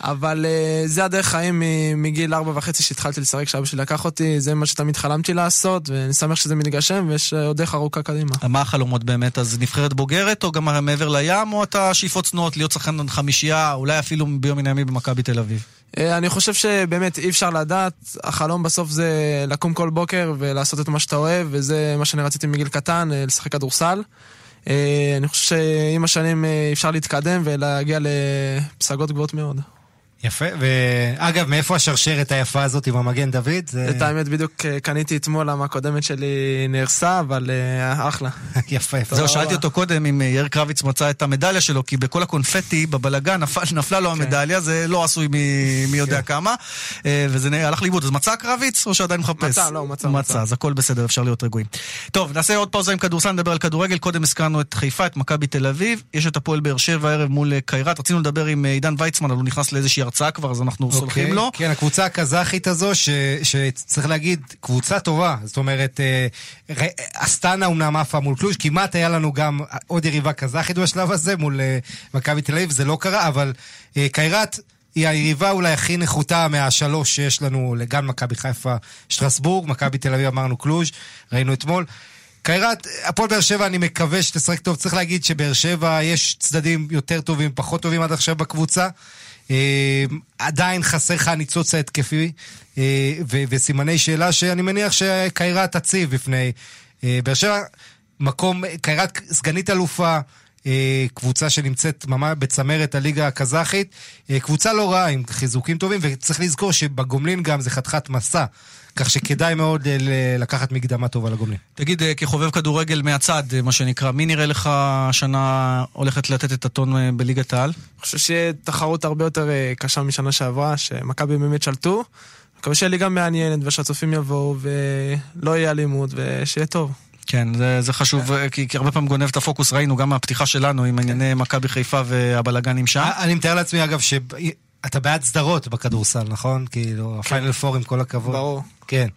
אבל אה, זה הדרך חיים מגיל ארבע וחצי שהתחלתי לשחק, שאבא שלי לקח אותי, זה מה שתמיד חלמתי לעשות, ואני שמח שזה מתגשם, ויש אה, עוד דרך ארוכה קדימה. מה החלומות באמת? אז נבחרת בוגרת, או גם מעבר לים, או אתה שאיפות צנועות להיות שחקן חמישייה, אולי אפילו ביום מן הימים במכבי תל אביב? אה, אני חושב שבאמת אי אפשר לדעת, החלום בסוף זה לקום כל בוקר ולעשות את מה שאתה אוהב, וזה מה שאני רציתי מגיל קטן, אה, לשחק כדורסל. אה, אני חושב שעם השנים אפשר להתקדם ולהגיע לפסגות גבוהות מאוד. יפה, ואגב, מאיפה השרשרת היפה הזאת עם המגן דוד? זה... את האמת, בדיוק אה, קניתי אתמול, למה הקודמת שלי נהרסה, אבל אה, אחלה. יפה, יפה. זהו, שאלתי אותו קודם אם אה, יאיר קרביץ מצא את המדליה שלו, כי בכל הקונפטי, בבלגן, נפל- נפלה לו המדליה, זה לא עשוי מ- מי יודע כמה, אה, וזה נ- הלך לאיבוד. אז מצא קרביץ, או שעדיין מחפש? מצא, לא, מצא, מצא. אז הכל בסדר, אפשר להיות רגועים. טוב, נעשה עוד פאוזה עם כדורסל, נדבר על כדורגל. קודם הזכרנו את חיפה, את מכבי תל אביב, יש את הפועל באר שבע הערב מול אה, קיירת. רצינו לדבר עם אה, עידן ויצמן, אבל הוא נכנס לאיזושהי הרצאה כבר, אז אנחנו סולחים לו. כן, הקבוצה הקזחית הזו, ש, שצריך להגיד, קבוצה טובה. זאת אומרת, אה, אסטנה אומנם עפה מול קלוש, כמעט היה לנו גם עוד יריבה קזחית בשלב הזה מול אה, מכבי תל אביב, זה לא קרה, אבל אה, קיירת... היא היריבה אולי הכי נחותה מהשלוש שיש לנו, גם מכבי חיפה, שטרסבורג, מכבי תל אביב אמרנו קלוז', ראינו אתמול. קיירת, הפועל באר שבע, אני מקווה שתשחק טוב. צריך להגיד שבאר שבע יש צדדים יותר טובים, פחות טובים עד עכשיו בקבוצה. אה, עדיין חסר לך הניצוץ ההתקפי, אה, ו- וסימני שאלה שאני מניח שקיירת תציב בפני אה, באר שבע. מקום, קיירת סגנית אלופה, קבוצה שנמצאת ממש בצמרת הליגה הקזחית. קבוצה לא רעה עם חיזוקים טובים, וצריך לזכור שבגומלין גם זה חתיכת מסע. כך שכדאי מאוד אה, לקחת מקדמה טובה לגומלין. תגיד, אה, כחובב כדורגל מהצד, אה, מה שנקרא, מי נראה לך השנה הולכת לתת את הטון בליגת העל? אני חושב שיהיה תחרות הרבה יותר קשה משנה שעברה, שמכבי באמת שלטו. מקווה שיהיה לי גם מעניינת, ושהצופים יבואו, ולא יהיה אלימות, ושיהיה טוב. כן, זה, זה חשוב, אה, כי, כי הרבה פעמים גונב את הפוקוס, ראינו גם מהפתיחה שלנו עם ענייני מכבי חיפה והבלגנים שם. אני מתאר לעצמי, אגב, שאתה בעד סדרות בכדורסל, נכון? כאילו, הפיינל פור עם כל הכבוד. ברור. כן.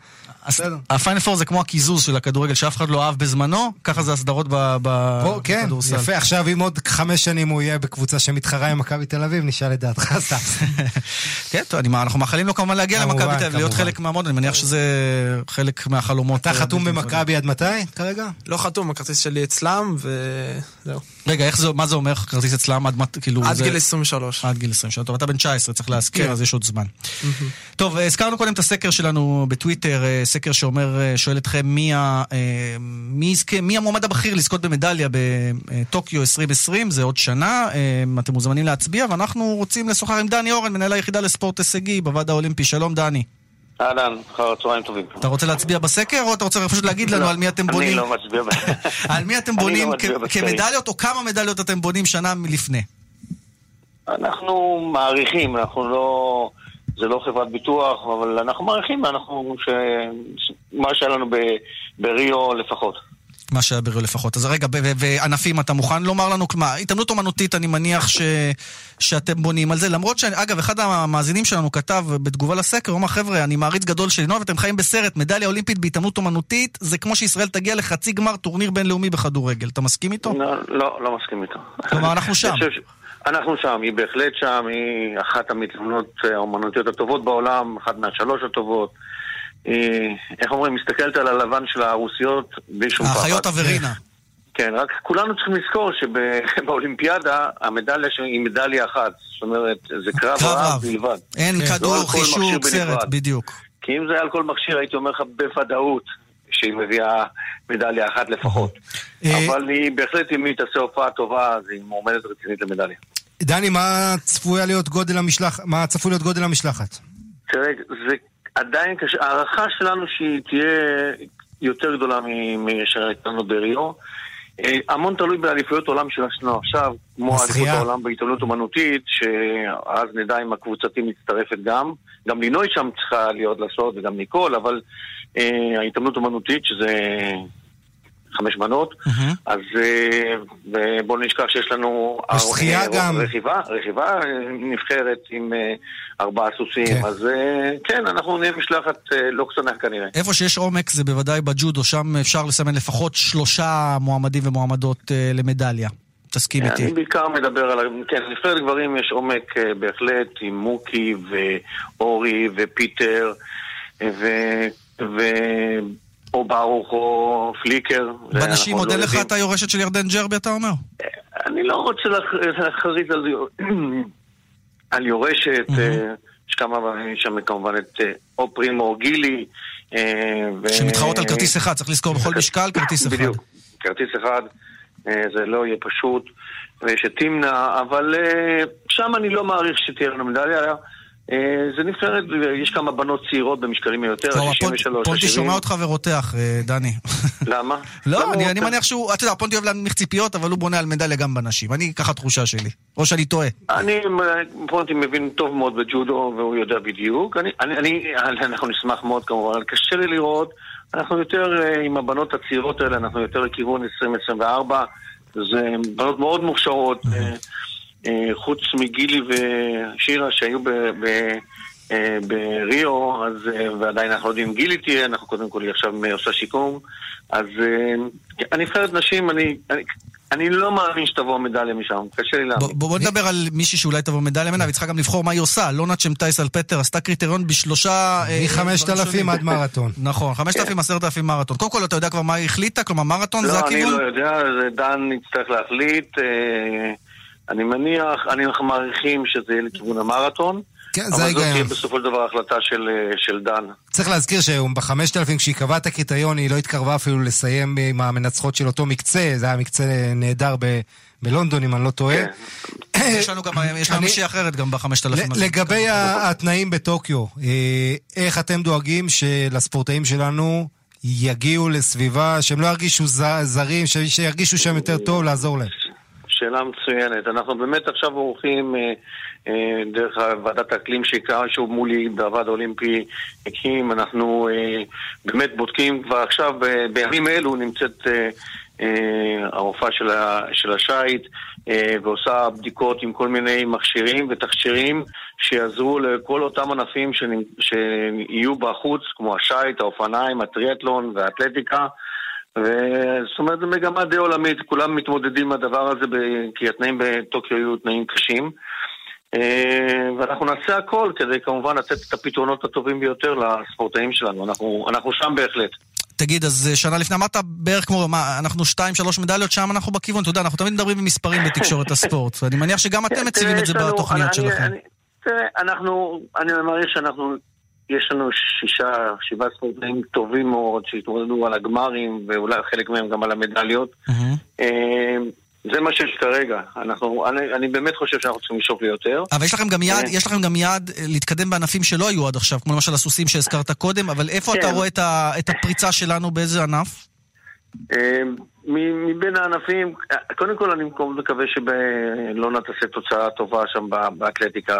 הפיינל פור זה כמו הקיזוז של הכדורגל שאף אחד לא אהב בזמנו, ככה זה הסדרות ב- ב- בוא, כן, בכדורסל. יפה. עכשיו, אם עוד חמש שנים הוא יהיה בקבוצה שמתחרה עם מכבי תל אביב, נשאל את דעתך סתם. כן, טוב, אני- אנחנו מאחלים לו כמובן להגיע למכבי תל אביב, להיות. חלק מהמוד, אני מניח שזה חלק מהחלומות. אתה אה, חתום בלתי במכבי עד מתי כרגע? לא חתום, הכרטיס שלי אצלם, וזהו. רגע, איך זה, מה זה אומר כרטיס אצלם עד, מת- כאילו... עד זה- גיל 23. עד גיל 23. טוב, אתה בן 19, צריך להזכיר, כן. אז יש עוד זמן. טוב, אה, הזכרנו קודם את הסקר שלנו בטוויטר, אה, סקר שאומר, אה, שואל אתכם מי, ה, מי, יזכה, מי המועמד הבכיר לזכות במדליה בטוקיו 2020, זה עוד שנה, אתם מוזמנים להצביע, ואנחנו רוצים לשוחח עם דני אורן, מנהל היחידה לספורט הישגי בוועד האולימפי. שלום דני. אהלן, אחר הצהריים טובים. אתה רוצה להצביע בסקר, או אתה רוצה פשוט להגיד לנו לא, על מי אתם אני בונים? לא מצביע ב... על מי אתם אני לא בונים. כמדליות, או כמה מדליות אתם בונים שנה לפני? אנחנו מעריכים, אנחנו לא... זה לא חברת ביטוח, אבל אנחנו מעריכים, אנחנו... מה שהיה לנו. בריו לפחות. מה שהיה בריו לפחות. אז רגע, וענפים, אתה מוכן לומר לנו, כלומר, התעמלות אומנותית, אני מניח ש... שאתם בונים על זה, למרות ש... אגב, אחד המאזינים שלנו כתב בתגובה לסקר, הוא אמר, חבר'ה, אני מעריץ גדול של ינון, ואתם חיים בסרט, מדליה אולימפית בהתעמלות אומנותית, זה כמו שישראל תגיע לחצי גמר טורניר בינלאומי בכדורגל. אתה מסכים איתו? לא, לא, לא מסכים איתו. כלומר, אנחנו שם. אנחנו שם, היא בהחלט שם, היא אחת המתלוננות האומנותיות הטובות בעולם, אחת מהשלוש הטובות. היא, איך אומרים, מסתכלת על הלבן של הרוסיות בלי שום פחד. האחיות אברינה. כן, רק כולנו צריכים לזכור שבאולימפיאדה המדליה היא מדליה אחת. זאת אומרת, זה קרב רב. בלבד. אין לא על כדור, מכשיר חישוק, סרט. בדיוק. כי אם זה היה על כל מכשיר, הייתי אומר לך בוודאות שהיא מביאה מדליה אחת לפחות. אה, אבל היא בהחלט, אם היא תעשה הופעה טובה, אז היא מועמדת רצינית למדליה. דני, מה להיות גודל המשלחת? מה צפוי להיות גודל המשלחת? תראה, זה עדיין קשה. ההערכה שלנו שהיא תהיה יותר גדולה מ- משהייתה לנו בריו. אה, המון תלוי באליפויות עולם שלנו עכשיו, כמו. אליפות העולם בהתעמלות אומנותית, שאז נדע אם הקבוצתי מצטרפת גם. גם לינוי שם צריכה להיות לעשות, וגם ניקול, אבל אה, ההתעמלות אומנותית, שזה חמש בנות, אז אה, ובואו לא נשכח שיש לנו... יש שחייה אה, גם. רכיבה, רכיבה אה, נבחרת עם ארבעה סוסים, אז אה, כן, אנחנו נהיה משלחת לא קטנה כנראה. איפה שיש עומק זה בוודאי בג'ודו, שם אפשר לסמן לפחות שלושה מועמדים ומועמדות למדליה. תסכים איתי. אני בעיקר מדבר על... כן, נבחרת גברים יש עומק בהחלט עם מוקי ואורי ופיטר ו... או ברוך או פליקר. בנשים עוד לא אין לך יודעים. את היורשת של ירדן ג'רבי, אתה אומר? אני לא רוצה להכ- להכריז על, על יורשת, אה, יש כמה, שם כמובן את אה, או פרימו גילי. אה, שמתחרות על כרטיס אחד, צריך לזכור בכל משקל כרטיס אחד. בדיוק, כרטיס אחד, זה לא יהיה פשוט, ויש את תמנה, אבל שם אני לא מעריך שתהיה לנו מדליה. אה, זה נבחרת, יש כמה בנות צעירות במשקלים יותר, כלומר, ה-63, פונטי ה-70. שומע אותך ורותח, אה, דני. למה? לא, אני אני מניח שהוא, אתה יודע, פונטי אוהב להנמיך ציפיות, אבל הוא בונה על מדליה גם בנשים. אני, ככה תחושה שלי. או שאני טועה. אני, פונטי מבין טוב מאוד בג'ודו, והוא יודע בדיוק. אני, אנחנו נשמח מאוד כמובן, קשה לי לראות. אנחנו יותר, אה, עם הבנות הצעירות האלה, אנחנו יותר לכיוון 2024. זה בנות מאוד מוכשרות, חוץ מגילי ושירה שהיו ב... ב אה, בריו, אז, אה, ועדיין אנחנו לא יודעים אם גילי תהיה, אנחנו קודם כל היא עכשיו עושה שיקום, אז אה, הנבחרת נשים, אני, אני, אני לא מאמין שתבוא המדליה משם, קשה לי להאמין. בוא, בוא נדבר על מישהי שאולי תבוא מדליה ממנה, והיא צריכה גם לבחור מה היא עושה. לונה צ'מטייס אלפטר עשתה קריטריון בשלושה... אה, מ-5,000 דברים שונים. עד מרתון. נכון, 5,000, 10,000 מרתון. קודם כל, אתה יודע כבר מה היא החליטה? כלומר, מרתון זה לא, אני הכיוון? לא יודע, זה דן יצטרך להחליט. אה, אני מניח, אני אנחנו מעריכים שזה יהיה לכיוון המרתון. כן, זה אבל זאת ההיגיון. תהיה בסופו של דבר החלטה של, אה, של דן. צריך להזכיר שב-5000, כשהיא קבעה את הקריטריון, היא לא התקרבה אפילו לסיים עם המנצחות של אותו מקצה, זה היה מקצה נהדר ב- בלונדון, אם אני לא טועה. יש לנו גם, יש לנו מישהי אחרת גם ב-5,000 הזה. ל- לגבי התנאים בטוקיו, אה, איך אתם דואגים שלספורטאים שלנו יגיעו לסביבה, שהם לא ירגישו זרים, ש- שירגישו שם יותר טוב, לעזור להם? שאלה מצוינת. אנחנו באמת עכשיו עורכים אה, אה, דרך ועדת האקלים שהוא מולי בוועד האולימפי הקים, אנחנו אה, באמת בודקים כבר עכשיו, בימים אלו נמצאת אה, אה, הרופאה של, ה, השייט ועושה בדיקות עם כל מיני מכשירים ותכשירים שיעזרו לכל אותם ענפים שיהיו בחוץ, כמו השייט, האופניים, הטריאטלון והאתלטיקה. וזאת אומרת, זו מגמה די עולמית, כולם מתמודדים עם הדבר הזה, ב- כי התנאים בטוקיו היו תנאים קשים. אה, ואנחנו נעשה הכל כדי כמובן לתת את הפתרונות הטובים ביותר לספורטאים שלנו. אנחנו, אנחנו שם בהחלט. תגיד, אז אה, שנה לפני אמרת בערך כמו, מה, אנחנו שתיים, שלוש מדליות, שם אנחנו בכיוון. אתה יודע, אנחנו תמיד מדברים במספרים בתקשורת הספורט. ואני מניח שגם אתם מציבים את זה בתוכניות שלכם. תראה, אנחנו, אני מעריך שאנחנו, יש לנו שישה, שבעה ספורטאים טובים מאוד שהתמודדו על הגמרים, ואולי חלק מהם גם על המדליות. אה, זה מה שיש כרגע. אנחנו, אני, אני באמת חושב שאנחנו צריכים לשאוף ליותר. אבל יש לכם גם יעד, אה. יש לכם גם יעד אה, להתקדם בענפים שלא היו עד עכשיו, כמו למשל הסוסים שהזכרת קודם, אבל איפה כן. אתה רואה את ה- את הפריצה שלנו, באיזה ענף? אה, מ- מבין הענפים, קודם כל אני מקווה שבלונה תעשה תוצאה טובה שם באתלטיקה.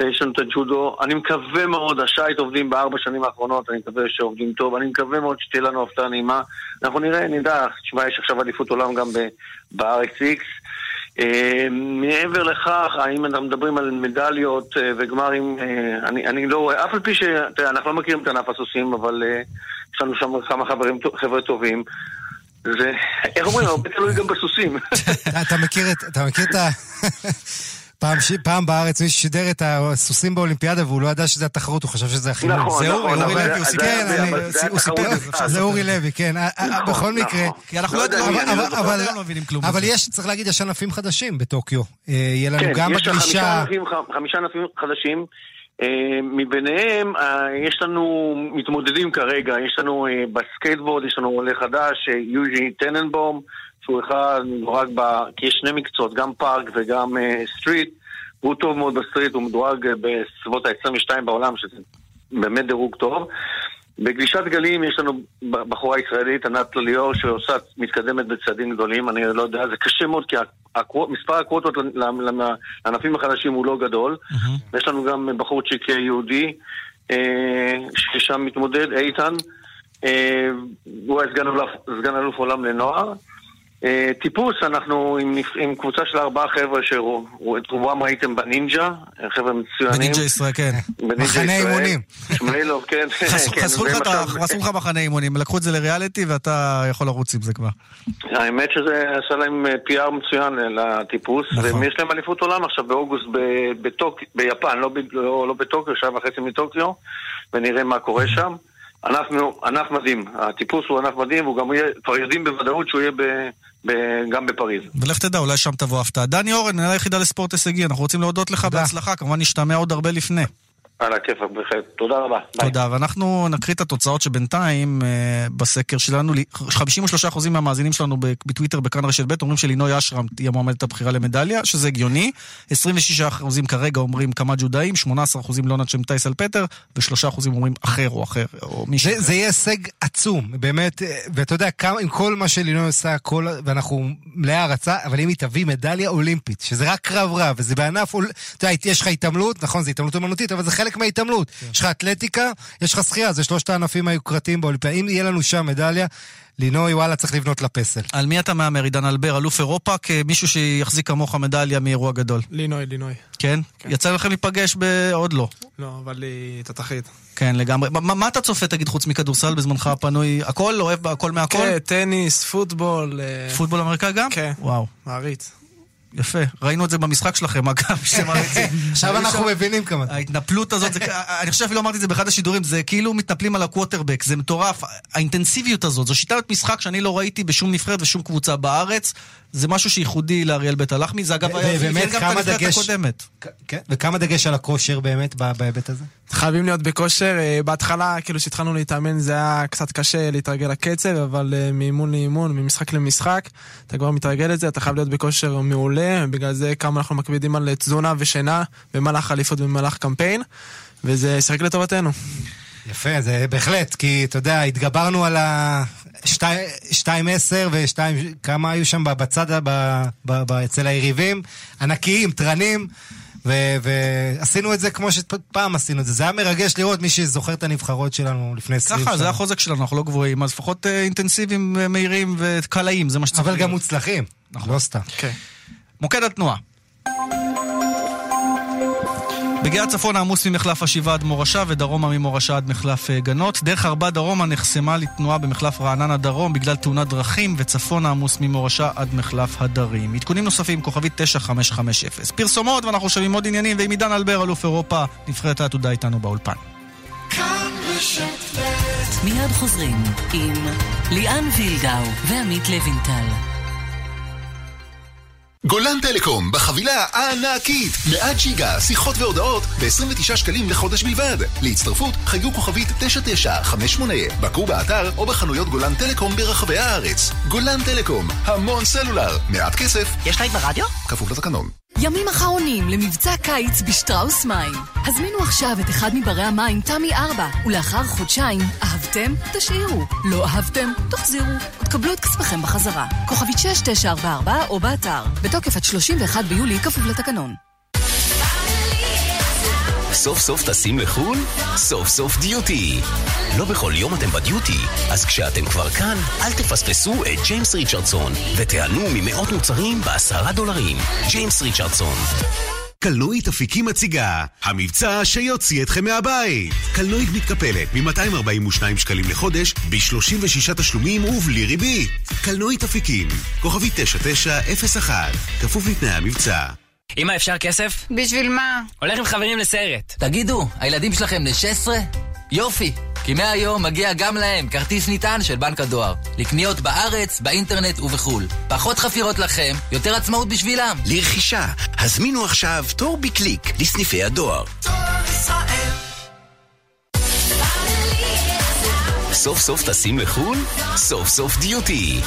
אה, יש לנו את הג'ודו. אני מקווה מאוד, השייט עובדים בארבע שנים האחרונות, אני מקווה שעובדים טוב. אני מקווה מאוד שתהיה לנו הפתעה נעימה. אנחנו נראה, נדע. תשמע, יש עכשיו אליפות עולם גם ב-RXX. אה, מעבר לכך, האם אנחנו מדברים על מדליות אה, וגמרים, אני, אני לא רואה, אף על פי שאנחנו לא מכירים את ענף הסוסים, אבל יש לנו שם כמה חברים, חבר'ה טובים. זה, איך אומרים, הרבה תלוי גם בסוסים. אתה מכיר את ה... פעם, ש... פעם בארץ מישהו שידר את הסוסים באולימפיאדה והוא לא ידע שזה התחרות, הוא חשב שזה הכי... נכון, זה נכון, אורי נכון, לוי, הוא סיפר, כן, הוא סיפר. זה אורי לוי, כן. אה, אה, נכון, בכל נכון. מקרה... כי אנחנו לא לא יודע, יודעים, אבל- לא אבל. לא. אבל בזה. יש, צריך להגיד, יש ענפים חדשים בטוקיו. אה, יהיה לנו כן, גם יש בגלישה... ענפים, ח- חמישה ענפים חדשים. מביניהם יש לנו מתמודדים כרגע, יש לנו בסקייטבורד, יש לנו עולה חדש, יוז'י טננבום, שהוא אחד מדורג ב... כי יש שני מקצועות, גם פארק וגם אה, street. הוא טוב מאוד ב street, הוא מדורג אה, בסביבות ה-22 בעולם, שזה באמת דירוג טוב. בגלישת גלים יש לנו בחורה ישראלית, ענת ליאור, שעושה, מתקדמת בצעדים גדולים, אני לא יודע, זה קשה מאוד, כי הקוו- מספר הקווטות לענפים החדשים הוא לא גדול. יש לנו גם בחורצ'יק יהודי, אה, ששם מתמודד, איתן, אה, הוא היה סגן אלוף עולם לנוער. אה, טיפוס, אנחנו עם, עם קבוצה של ארבעה חבר'ה שאת רובם ראיתם בנינג'ה, חבר'ה מצוינים. בנינג'ה ישראל, כן. בנינג'ה מחנה ישראל. אימונים. שמואלוב, כן. חס- כן, חסכו לך מחנה אימונים, לקחו את זה לריאליטי ואתה יכול לרוץ עם זה כבר. האמת שזה עשה להם אה, PR מצוין לטיפוס, נכון. ויש להם אליפות עולם עכשיו באוגוסט ביפן, לא, לא, לא בטוקיו, שעה וחצי מטוקיו, ונראה מה קורה שם. מו- ענף מדהים, הטיפוס הוא ענף מדהים, והוא גם יהיה, כבר יודעים בוודאות שהוא יהיה גם בפריז. ולך תדע, אולי שם תבוא הפתעה. דני אורן, מנהל היחידה לספורט הישגי, אנחנו רוצים להודות לך בהצלחה, כמובן נשתמע עוד הרבה לפני. על הכיפאק, בהחלט. תודה רבה. ביי. תודה, ואנחנו נקריא את התוצאות שבינתיים אה, בסקר שלנו, לי- 53% מהמאזינים שלנו בטוויטר בכאן רשת ב' אומרים שלינוי אשרם תהיה מועמדת הבחירה למדליה, שזה הגיוני. 26% כרגע אומרים כמה ג'ודאים, 18% לא נדשם טייסל פטר, ו-3% אומרים אחר או אחר, או מישהו זה. זה יהיה הישג עצום, באמת, אה, ואתה יודע, כמה, עם כל מה שלינוי עושה, כל, ואנחנו מלאי הערצה, אבל אם היא תביא מדליה אולימפית, שזה רק קרב רב, וזה בענף, אול- אתה יודע, יש לך התעמלות, נכון, זו התעמלות אומנותית, אבל זה חלק מההתעמלות. יש לך אתלטיקה, יש לך שחייה, זה שלושת הענפים היוקרתיים באולימפיאדה. אם יהיה לנו שם מדליה, לינוי, וואלה, צריך לבנות לה פסל. על מי אתה מהמר, עידן אלבר, אלוף אירופה, כמישהו שיחזיק כמוך מדליה מאירוע גדול? לינוי, לינוי. כן? יצא לכם להיפגש ב... עוד לא. לא, אבל היא תותחית. כן, לגמרי. מה, מה אתה צופה, תגיד, חוץ מכדורסל בזמנך הפנוי? הכל? אוהב הכל מהכל? כן, טניס, פוטבול. אה, פוטבול אמריקאי גם? כן. וואו. מעריץ. יפה. ראינו את זה במשחק שלכם, אגב, שאתם. עכשיו אנחנו מבינים כמה. ההתנפלות הזאת, אני חושב אפילו אמרתי את זה באחד השידורים, זה כאילו מתנפלים על הקווטרבק, זה מטורף. האינטנסיביות הזאת, זו שיטת משחק שאני לא ראיתי בשום נבחרת ושום קבוצה בארץ. זה משהו שייחודי לאריאל בית הלחמי, זה אגב היה ובאמת, אפיין גם את כמה הנבחרת דגש- הקודמת. כן, וכמה דגש על הכושר באמת ב- בהיבט הזה? חייבים להיות בכושר. אה, בהתחלה, כאילו, כשהתחלנו להתאמן, זה היה קצת קשה להתרגל לקצב, אבל אה, מאימון לאימון, ממשחק למשחק, אתה כבר מתרגל לזה, אתה חייב להיות בכושר מעולה, בגלל זה כמה אנחנו מקפידים על תזונה ושינה במהלך אליפות ובמהלך קמפיין, וזה שיחק לטובתנו. יפה, זה בהחלט, כי אתה יודע, התגברנו על ה... 2-10 ו-2... כמה היו שם בצד, אצל היריבים? ענקיים, תרנים. ו- ועשינו את זה כמו שפעם עשינו את זה. זה היה מרגש לראות מי שזוכר את הנבחרות שלנו לפני 20 שנה. ככה, זה החוזק שלנו, אנחנו לא גבוהים, אז לפחות אה, אינטנסיביים, אה, מהירים וקלעיים, זה מה שצריך אבל גם להיות. מוצלחים, נכון. לא סתם. כן. מוקד התנועה. בגאה צפון העמוס ממחלף השבעה עד מורשה ודרומה ממורשה עד מחלף אה, גנות. דרך ארבע דרומה נחסמה לתנועה במחלף רעננה דרום בגלל תאונת דרכים וצפון העמוס ממורשה עד מחלף הדרים. עדכונים נוספים, כוכבית 9550. פרסומות ואנחנו שומעים עוד עניינים ועם עידן אלבר, אלוף אירופה, נבחרת העתודה איתנו באולפן. מיד חוזרים עם ליאן וילדאו ועמית לוינטל. גולן טלקום, בחבילה הענקית, 100 ג'יגה, שיחות והודעות ב-29 שקלים לחודש בלבד. להצטרפות, חייגו כוכבית 9958, בקרו באתר או בחנויות גולן טלקום ברחבי הארץ. גולן טלקום, המון סלולר, מעט כסף. יש לייק ברדיו? כפוף לתקנון. ימים אחרונים למבצע קיץ בשטראוס מים. הזמינו עכשיו את אחד מברי המים תמי 4, ולאחר חודשיים, אהבתם? תשאירו. לא אהבתם? תחזירו. ותקבלו את כספכם בחזרה. כוכבית 6944 או באתר. בתוקף עד 31 ביולי כפוף לתקנון. סוף סוף טסים לחו"ל? סוף סוף דיוטי. לא בכל יום אתם בדיוטי, אז כשאתם כבר כאן, אל תפספסו את ג'יימס ריצ'רדסון, ותיהנו ממאות מוצרים בעשרה דולרים. ג'יימס ריצ'רדסון. קלנועית אפיקים מציגה, המבצע שיוציא אתכם מהבית. קלנועית מתקפלת מ-242 שקלים לחודש, ב-36 תשלומים ובלי ריבית. קלנועית אפיקים, כוכבי 9901, כפוף לתנאי המבצע. אמא, אפשר כסף? בשביל מה? הולך עם חברים לסרט. תגידו, הילדים שלכם בני 16? יופי, כי מהיום מגיע גם להם כרטיס נטען של בנק הדואר. לקניות בארץ, באינטרנט ובחו"ל. פחות חפירות לכם, יותר עצמאות בשבילם. לרכישה, הזמינו עכשיו תור בקליק לסניפי הדואר. סוף סוף טסים לחו"ל? סוף סוף דיוטי.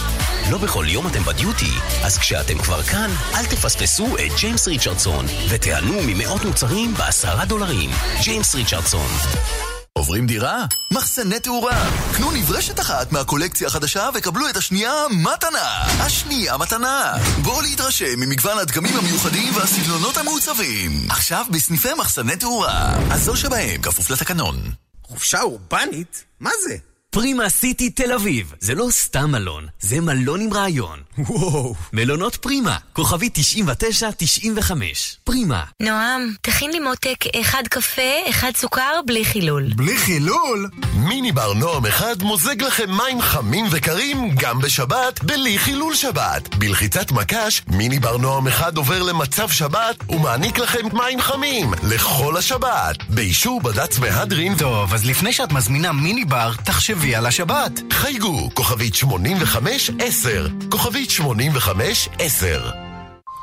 לא בכל יום אתם בדיוטי, אז כשאתם כבר כאן, אל תפספסו את ג'יימס ריצ'רדסון, ותיהנו ממאות מוצרים בעשרה דולרים. ג'יימס ריצ'רדסון. עוברים דירה? מחסני תאורה. קנו נברשת אחת מהקולקציה החדשה וקבלו את השנייה מתנה. השנייה מתנה. בואו להתרשם ממגוון הדגמים המיוחדים והסגנונות המעוצבים. עכשיו בסניפי מחסני תאורה. הזול שבהם כפוף לתקנון. חופשה אורבנית? מה זה? פרימה סיטי תל אביב. זה לא סתם מלון, זה מלון עם רעיון. וואו. מלונות פרימה, כוכבי 99-95. פרימה. נועם, תכין לי מותק אחד קפה, אחד סוכר, בלי חילול. בלי חילול? מיני בר נועם אחד מוזג לכם מים חמים וקרים גם בשבת, בלי חילול שבת. בלחיצת מקש, מיני בר נועם אחד עובר למצב שבת ומעניק לכם מים חמים לכל השבת. באישור בד"ץ מהדרין טוב, אז לפני שאת מזמינה מיני בר, תחשבי על השבת. חייגו, כוכבית 85-10, כוכבית 85-10.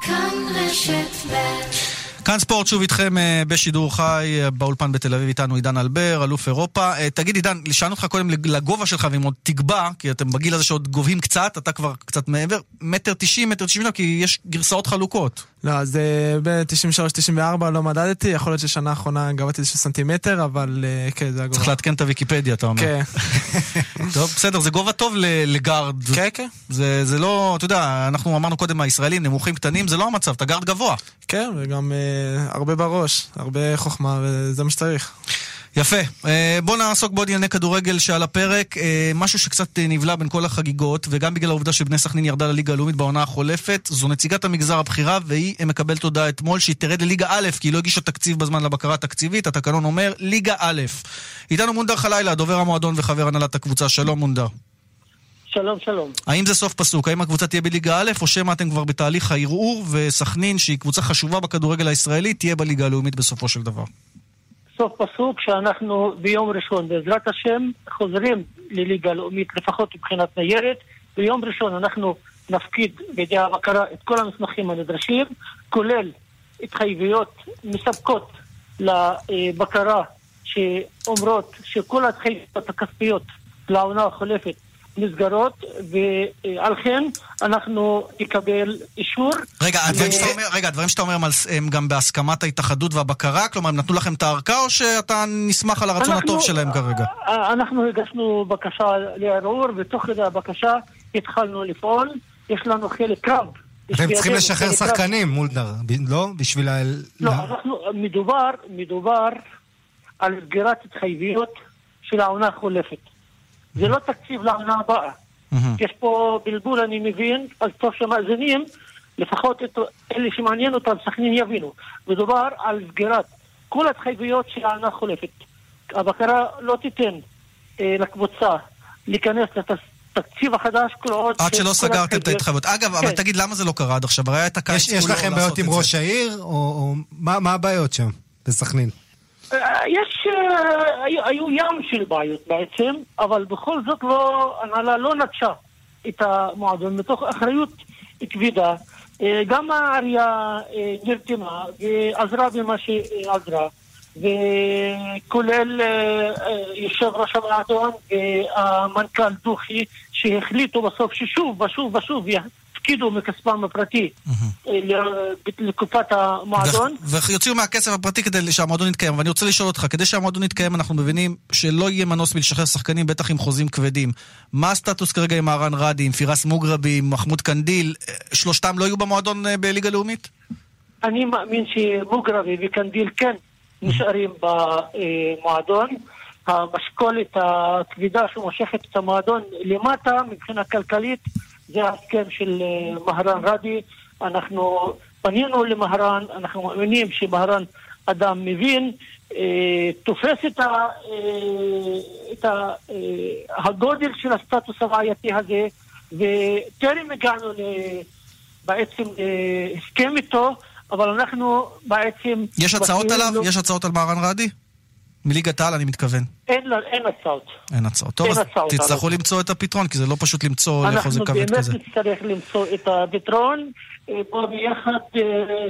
כאן רשת ב' כאן ספורט שוב איתכם אה, בשידור חי אה, באולפן בתל אביב איתנו עידן אלבר, אלוף אירופה. אה, תגיד עידן, שאלנו אותך קודם לגובה שלך ואם עוד תגבע, כי אתם בגיל הזה שעוד גובהים קצת, אתה כבר קצת מעבר, מטר תשעים, מטר תשעים, כי יש גרסאות חלוקות. לא, אז ב-93-94 לא מדדתי, יכול להיות ששנה האחרונה גבהתי איזשהו סנטימטר, אבל כן, זה הגובה. צריך לעדכן את הוויקיפדיה, אתה אומר. כן. טוב, בסדר, זה גובה טוב לגארד. כן, כן. זה לא, אתה יודע, אנחנו אמרנו קודם, הישראלים נמוכים קטנים, זה לא המצב, אתה גארד גבוה. כן, וגם הרבה בראש, הרבה חוכמה, וזה מה שצריך. יפה. בואו נעסוק בעוד ענייני כדורגל שעל הפרק. משהו שקצת נבלע בין כל החגיגות, וגם בגלל העובדה שבני סכנין ירדה לליגה הלאומית בעונה החולפת, זו נציגת המגזר הבכירה, והיא מקבלת הודעה אתמול שהיא תרד לליגה א', כי היא לא הגישה תקציב בזמן לבקרה התקציבית. התקנון אומר ליגה א'. איתנו מונדר חלילה, דובר המועדון וחבר הנהלת הקבוצה. שלום מונדר. שלום, שלום. האם זה סוף פסוק? האם הקבוצה תהיה בליגה א', או שמא אתם כבר בתהליך הערעור, וסכנין, שהיא קבוצה חשובה בכדורגל הישראלי, תהיה בליגה הלאומית בסופו של דבר? סוף פסוק שאנחנו ביום ראשון, בעזרת השם, חוזרים לליגה הלאומית, לפחות מבחינת ניירת. ביום ראשון אנחנו נפקיד בידי הבקרה את כל המסמכים הנדרשים, כולל התחייבויות מספקות לבקרה שאומרות שכל ההתחייבויות הכספיות לעונה החולפת נסגרות, ועל כן אנחנו נקבל אישור. רגע, הדברים, שאתה אומר, רגע, הדברים שאתה אומר הם גם בהסכמת ההתאחדות והבקרה? כלומר, הם נתנו לכם את הארכה או שאתה נסמך על הרצון אנחנו, הטוב שלהם כרגע? אנחנו הגשנו בקשה לערעור, ותוך כדי הבקשה התחלנו לפעול. יש לנו חלק רב. אתם צריכים לשחרר שחקנים, מולדר, לא? בשביל ה... לא, אנחנו, מדובר, מדובר על סגירת התחייבויות של העונה החולפת. זה לא תקציב לעונה הבאה. יש פה בלבול, אני מבין, אז טוב שמאזינים, לפחות את אלה שמעניין אותם, סכנין יבינו. מדובר על סגירת כל ההתחייבויות של העונה החולפת. הבקרה לא תיתן אה, לקבוצה להיכנס לתקציב החדש כל עוד... עד שלא סגרתם את ההתחייבות. אגב, כן. אבל תגיד, למה זה לא קרה עד עכשיו? הרי היה את הקיץ יש לכם בעיות עם ראש העיר, או, מה הבעיות שם, בסכנין? יש, היו ים של בעיות בעצם, אבל בכל זאת לא, הנהלה לא נטשה את המועדון מתוך אחריות כבדה. גם העירייה נרתמה ועזרה במה שעזרה, וכולל יושב ראש המועדון והמנכ"ל דוכי, שהחליטו בסוף ששוב ושוב ושוב הפקידו מכספם הפרטי לקופת המועדון. ויוציאו מהכסף הפרטי כדי שהמועדון יתקיים. ואני רוצה לשאול אותך, כדי שהמועדון יתקיים אנחנו מבינים שלא יהיה מנוס מלשחרר שחקנים, בטח עם חוזים כבדים. מה הסטטוס כרגע עם אהרן רדי, עם פירס מוגרבי, עם מחמוד קנדיל? שלושתם לא יהיו במועדון בליגה לאומית? אני מאמין שמוגרבי וקנדיל כן נשארים במועדון. המשקולת הכבידה שמושכת את המועדון למטה מבחינה כלכלית זה ההסכם של אה, מהרן רדי. אנחנו פנינו למהרן, אנחנו מאמינים שמהרן אדם מבין, אה, תופס את, ה, אה, את ה, אה, הגודל של הסטטוס הבעייתי הזה, וטרם הגענו ל, בעצם להסכם איתו, אבל אנחנו בעצם... יש הצעות עליו? לו... יש הצעות על מהרן רדי? מליגת העל אני מתכוון. אין, אין הצעות. אין הצעות. טוב, אין אז הצעות תצטרכו עליו. למצוא את הפתרון, כי זה לא פשוט למצוא לחוזה אנחנו כבד באמת כזה. נצטרך למצוא את הפתרון. אה, בוא ביחד, אה,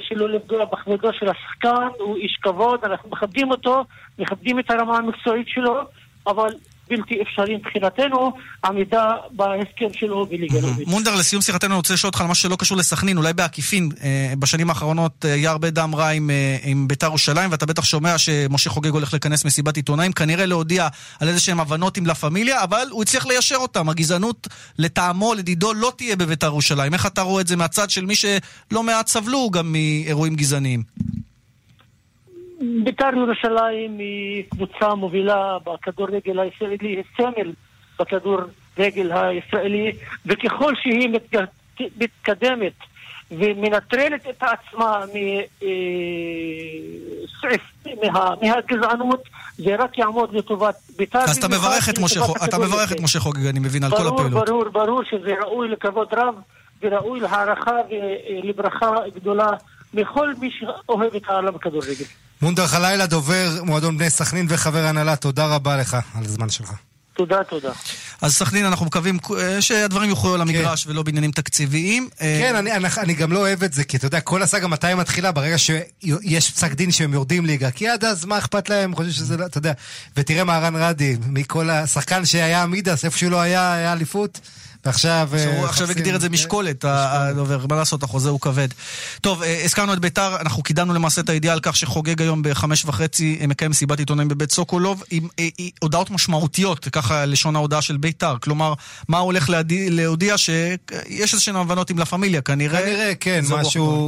שלא לפגוע בכבודו של השחקן, הוא איש כבוד, אנחנו מכבדים אותו, מכבדים את הרמה המקצועית שלו, אבל בלתי אפשרי מבחינתנו עמידה בהסכם שלו בליגה לאומית. מונדר, לסיום שיחתנו אני רוצה לשאול אותך על משהו שלא קשור לסכנין, אולי בעקיפין. אה, בשנים האחרונות אה, היה הרבה דם רע עם, אה, עם ביתר ירושלים, ואתה בטח שומע שמשה חוגג הולך לכנס מסיבת עיתונאים, כנראה להודיע על איזה שהם הבנות עם לה פמיליה, אבל הוא הצליח ליישר אותם. הגזענות לטעמו, לדידו, לא תהיה בביתר ירושלים. איך אתה רואה את זה מהצד של מי שלא מעט סבלו גם מאירועים גזעניים? בית"ר ירושלים היא קבוצה מובילה בכדורגל הישראלי, היא סמל בכדורגל הישראלי, וככל שהיא מתק- מתקדמת ומנטרלת את עצמה מ- אה, מה- מהגזענות, זה רק יעמוד לטובת בית"ר. אז אתה מברך את משה חוגג, אתה. מברך את משה חוגג, אני מבין, על כל הפעילות. ברור, ברור שזה ראוי לכבוד רב וראוי להערכה ולברכה גדולה מכל מי שאוהב את העולם הכדורגל. מונדר חלילה, דובר מועדון בני סכנין וחבר הנהלה, תודה רבה לך על הזמן שלך. תודה, תודה. אז סכנין, אנחנו מקווים אה, שהדברים יוכלו על המגרש ולא בעניינים תקציביים. אה, כן, אני, אני, אני גם לא אוהב את זה, כי אתה יודע, כל הסאגה מתי היא מתחילה? ברגע שיש פסק דין שהם יורדים ליגה. כי עד אז, מה אכפת להם? חושב שזה לא, אתה יודע. ותראה מהרן רדי, מכל השחקן שהיה עמידס, איפה שהוא לא היה, היה אליפות. ועכשיו... שהוא אה, עכשיו מחפשים- הגדיר את זה משקולת, ה- הדובר, מה לעשות, החוזה הוא כבד. טוב, אה, הזכרנו את ביתר, אנחנו קידמנו למעשה את הידיעה על כך שחוגג היום בחמש וחצי, אה, מקיים מסיבת עיתונאים בבית סוקולוב, עם הודעות משמעותיות, ככה לשון ההודעה של ביתר. כלומר, מה הוא הולך להודיע שיש איזשהן הבנות עם לה פמיליה, כנראה. כנראה, כן,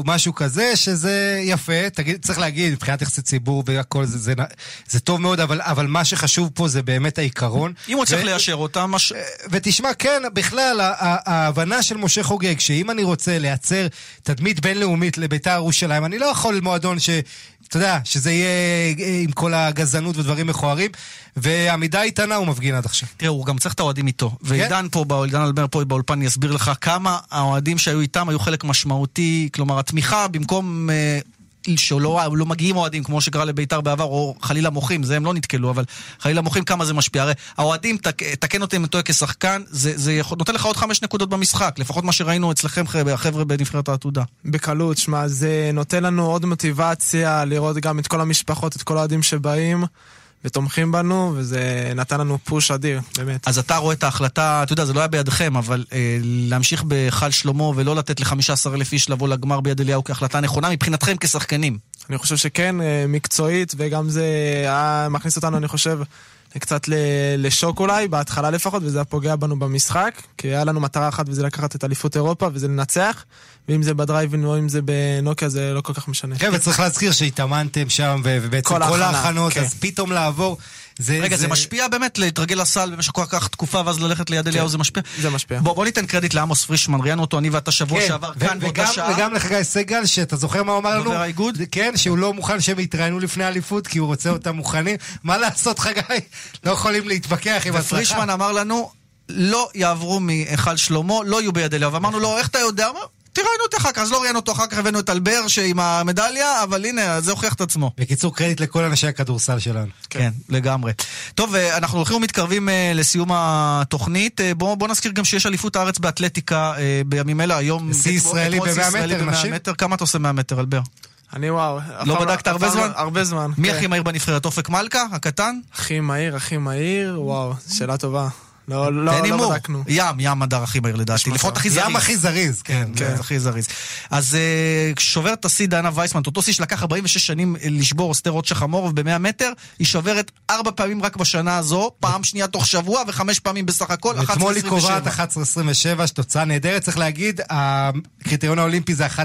משהו, כזה, שזה יפה. צריך להגיד, מבחינת יחסי ציבור והכל, זה, טוב מאוד, אבל, מה שחשוב פה זה באמת העיקרון. אם הוא צריך ליישר אותם. ותשמע, כן, בכלל, ה- ההבנה של משה חוגג, שאם אני רוצה לייצר תדמית בינלאומית לביתר ירושלים, אני לא יכול מועדון ש... אתה יודע, שזה יהיה אה, עם כל הגזענות ודברים מכוערים, ועמידה איתנה הוא מפגין עד עכשיו. תראה, הוא גם צריך את האוהדים איתו. ועידן פה, עידן אלבר פה באולפן יסביר לך כמה האוהדים שהיו איתם היו חלק משמעותי, כלומר התמיכה במקום... שלא לא מגיעים אוהדים כמו שקרה לביתר בעבר, או חלילה מוחים, זה הם לא נתקלו, אבל חלילה מוחים כמה זה משפיע. הרי האוהדים, תק, תקן אותי אם אני כשחקן, זה, זה יכול, נותן לך עוד חמש נקודות במשחק, לפחות מה שראינו אצלכם, חבר'ה, החבר'ה בנבחרת העתודה. בקלות, שמע, זה נותן לנו עוד מוטיבציה לראות גם את כל המשפחות, את כל האוהדים שבאים ותומכים בנו, וזה נתן לנו פוש אדיר, באמת. אז אתה רואה את ההחלטה, אתה יודע, זה לא היה בידכם, אבל אה, להמשיך בהיכל שלמה ולא לתת ל-15,000 איש לבוא לגמר ביד אליהו כהחלטה נכונה מבחינתכם כשחקנים. אני חושב שכן, אה, מקצועית, וגם זה היה מכניס אותנו, אני חושב, קצת לשוק אולי, בהתחלה לפחות, וזה היה פוגע בנו במשחק, כי היה לנו מטרה אחת וזה לקחת את אליפות אירופה וזה לנצח, ואם זה בדרייבין או אם זה בנוקיה זה לא כל כך משנה. כן, וצריך להזכיר שהתאמנתם שם, ובעצם כל ההכנות, כן. אז פתאום לעבור, זה... רגע, זה משפיע באמת להתרגל לסל במשך כל כך תקופה ואז ללכת ליד אליהו, זה משפיע? זה משפיע. בוא, בוא ניתן קרדיט לעמוס פרישמן, ראיינו אותו אני ואתה שבוע כן, שעבר ו- כאן באותה שעה. וגם לחגי סגל, שאתה זוכר מה הוא אמר לנו? האיגוד? כן, שהוא לא מוכן שהם יתראיינו לפני האליפות, כי הוא רוצה אותם מוכנים. מה לעשות, חגי? לא יכולים להתווכח עם הצלחה. ופרישמן אמר לנו, לא יעברו מהיכל שלמה, לא יהיו ביד אליהו. ואמרנו לו, איך אתה יודע? תראיינו אותי אחר כך. אז לא ראיינו אותו, אחר כך הבאנו את אלבר עם המדליה, אבל הנה, זה הוכיח את עצמו. בקיצור, קרדיט לכל אנשי הכדורסל שלנו. כן, לגמרי. טוב, אה, אנחנו הולכים ומתקרבים אה, לסיום התוכנית. אה, בואו בוא נזכיר גם שיש אליפות הארץ באתלטיקה בימים אלה, היום... שיא ישראלי אתמול שיא ב-100 ישראלי מטר, ב-100 נשים? מטר. כמה אתה עושה 100 מטר, אלבר? אני וואו. לא פעם בדקת הרבה לא- זמן? הרבה זמן. מי כן. הכי מהיר בנבחרת? אופק מלכה, הקטן? הכי מהיר, הכי מהיר, וואו, שאלה טובה. לא, לא, לא. בדקנו. ים, ים הדר הכי מהיר לדעתי, לפחות הכי זריז. ים הכי זריז, כן. כן, זה הכי זריז. אז אה, שוברת את השיא דנה וייסמן, אותו שיא שלקח 46 שנים אה, לשבור אסתר שחמורוב ב-100 מטר, היא שוברת ארבע פעמים רק בשנה הזו, פעם שנייה תוך שבוע וחמש פעמים בסך הכל, 11.27. אתמול היא קובעת 11.27, שתוצאה נהדרת. צריך להגיד, הקריטריון האולימפי זה 11.15,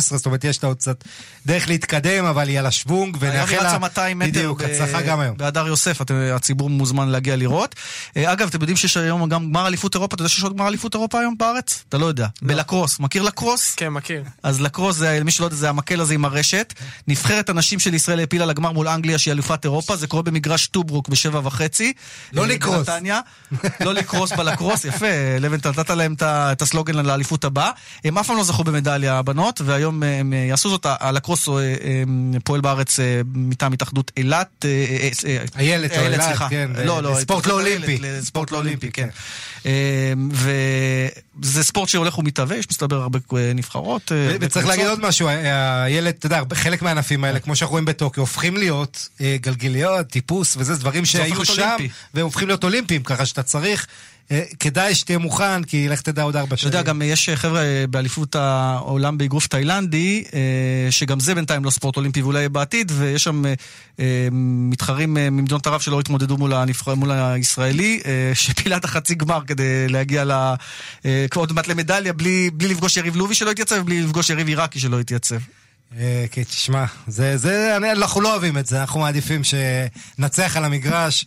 זאת אומרת, יש לה עוד קצת דרך להתקדם, אבל היא על השוונג, ונאחל לה... רצה 200 מטר. בדיוק, ב- הצלחה גם היום. בהדר יוסף, הציבור מוזמן להגיע לראות. אה, אגב, אתם יודעים שיש היום גם גמר אליפות אירופה, אתה יודע שיש עוד גמר אליפות אירופה היום בארץ? אתה לא יודע. בלקרוס, מכיר לקרוס? כן, מכיר. אז לקרוס, זה, מי שלא יודע, זה המקל הזה עם הרשת. נבחרת הנשים של ישראל העפילה לגמר מול אנגליה, שהיא אלופת אירופה, זה קורה במגרש טוברוק בשבע וחצי. לא אה, לקרוס. בנתניה. לא לקרוס בלקרוס, יפה, לבן, נתת להם את הסלוגן לאליפות הבאה. הם אף פעם לא זכו במדליה, הבנות, והיום אה, הם אה, יעשו זאת. הלקרוס פועל בארץ מטעם התאחדות אילת. איילת או אילת, סליחה. כן, לא, לא, ספורט לא אולימפי. ספורט לא אולימפי, כן. אה, וזה ספורט שהולך ומתהווה, יש מסתבר הרבה אה, נבחרות. אה, וצריך להגיד. עוד משהו, הילד, אתה יודע, חלק מהענפים האלה, כמו שאנחנו רואים בטוקיו, הופכים להיות אה, גלגיליות, טיפוס וזה, דברים שהיו שם. והם הופכים להיות אולימפיים, ככה שאתה צריך, כדאי שתהיה מוכן, כי לך תדע עוד ארבע אתה שנים. יודע, גם יש אה, חבר'ה אה, באליפות העולם באגרוף תאילנדי, אה, שגם זה בינתיים לא ספורט אולימפי ואולי בעתיד, ויש שם אה, אה, מתחרים אה, ממדינות ערב שלא התמודדו מול, הנבחר, מול הישראלי, אה, שפילה את החצי גמר כדי להגיע ל... אה, עוד מעט למדליה, בלי, בלי לפגוש יריב לובי שלא התייצב, ובלי לפגוש יריב עיראקי שלא התייצב. אה, כן, תשמע, זה, זה, אנחנו לא אוהבים את זה, אנחנו מעדיפים שנצח על המגרש,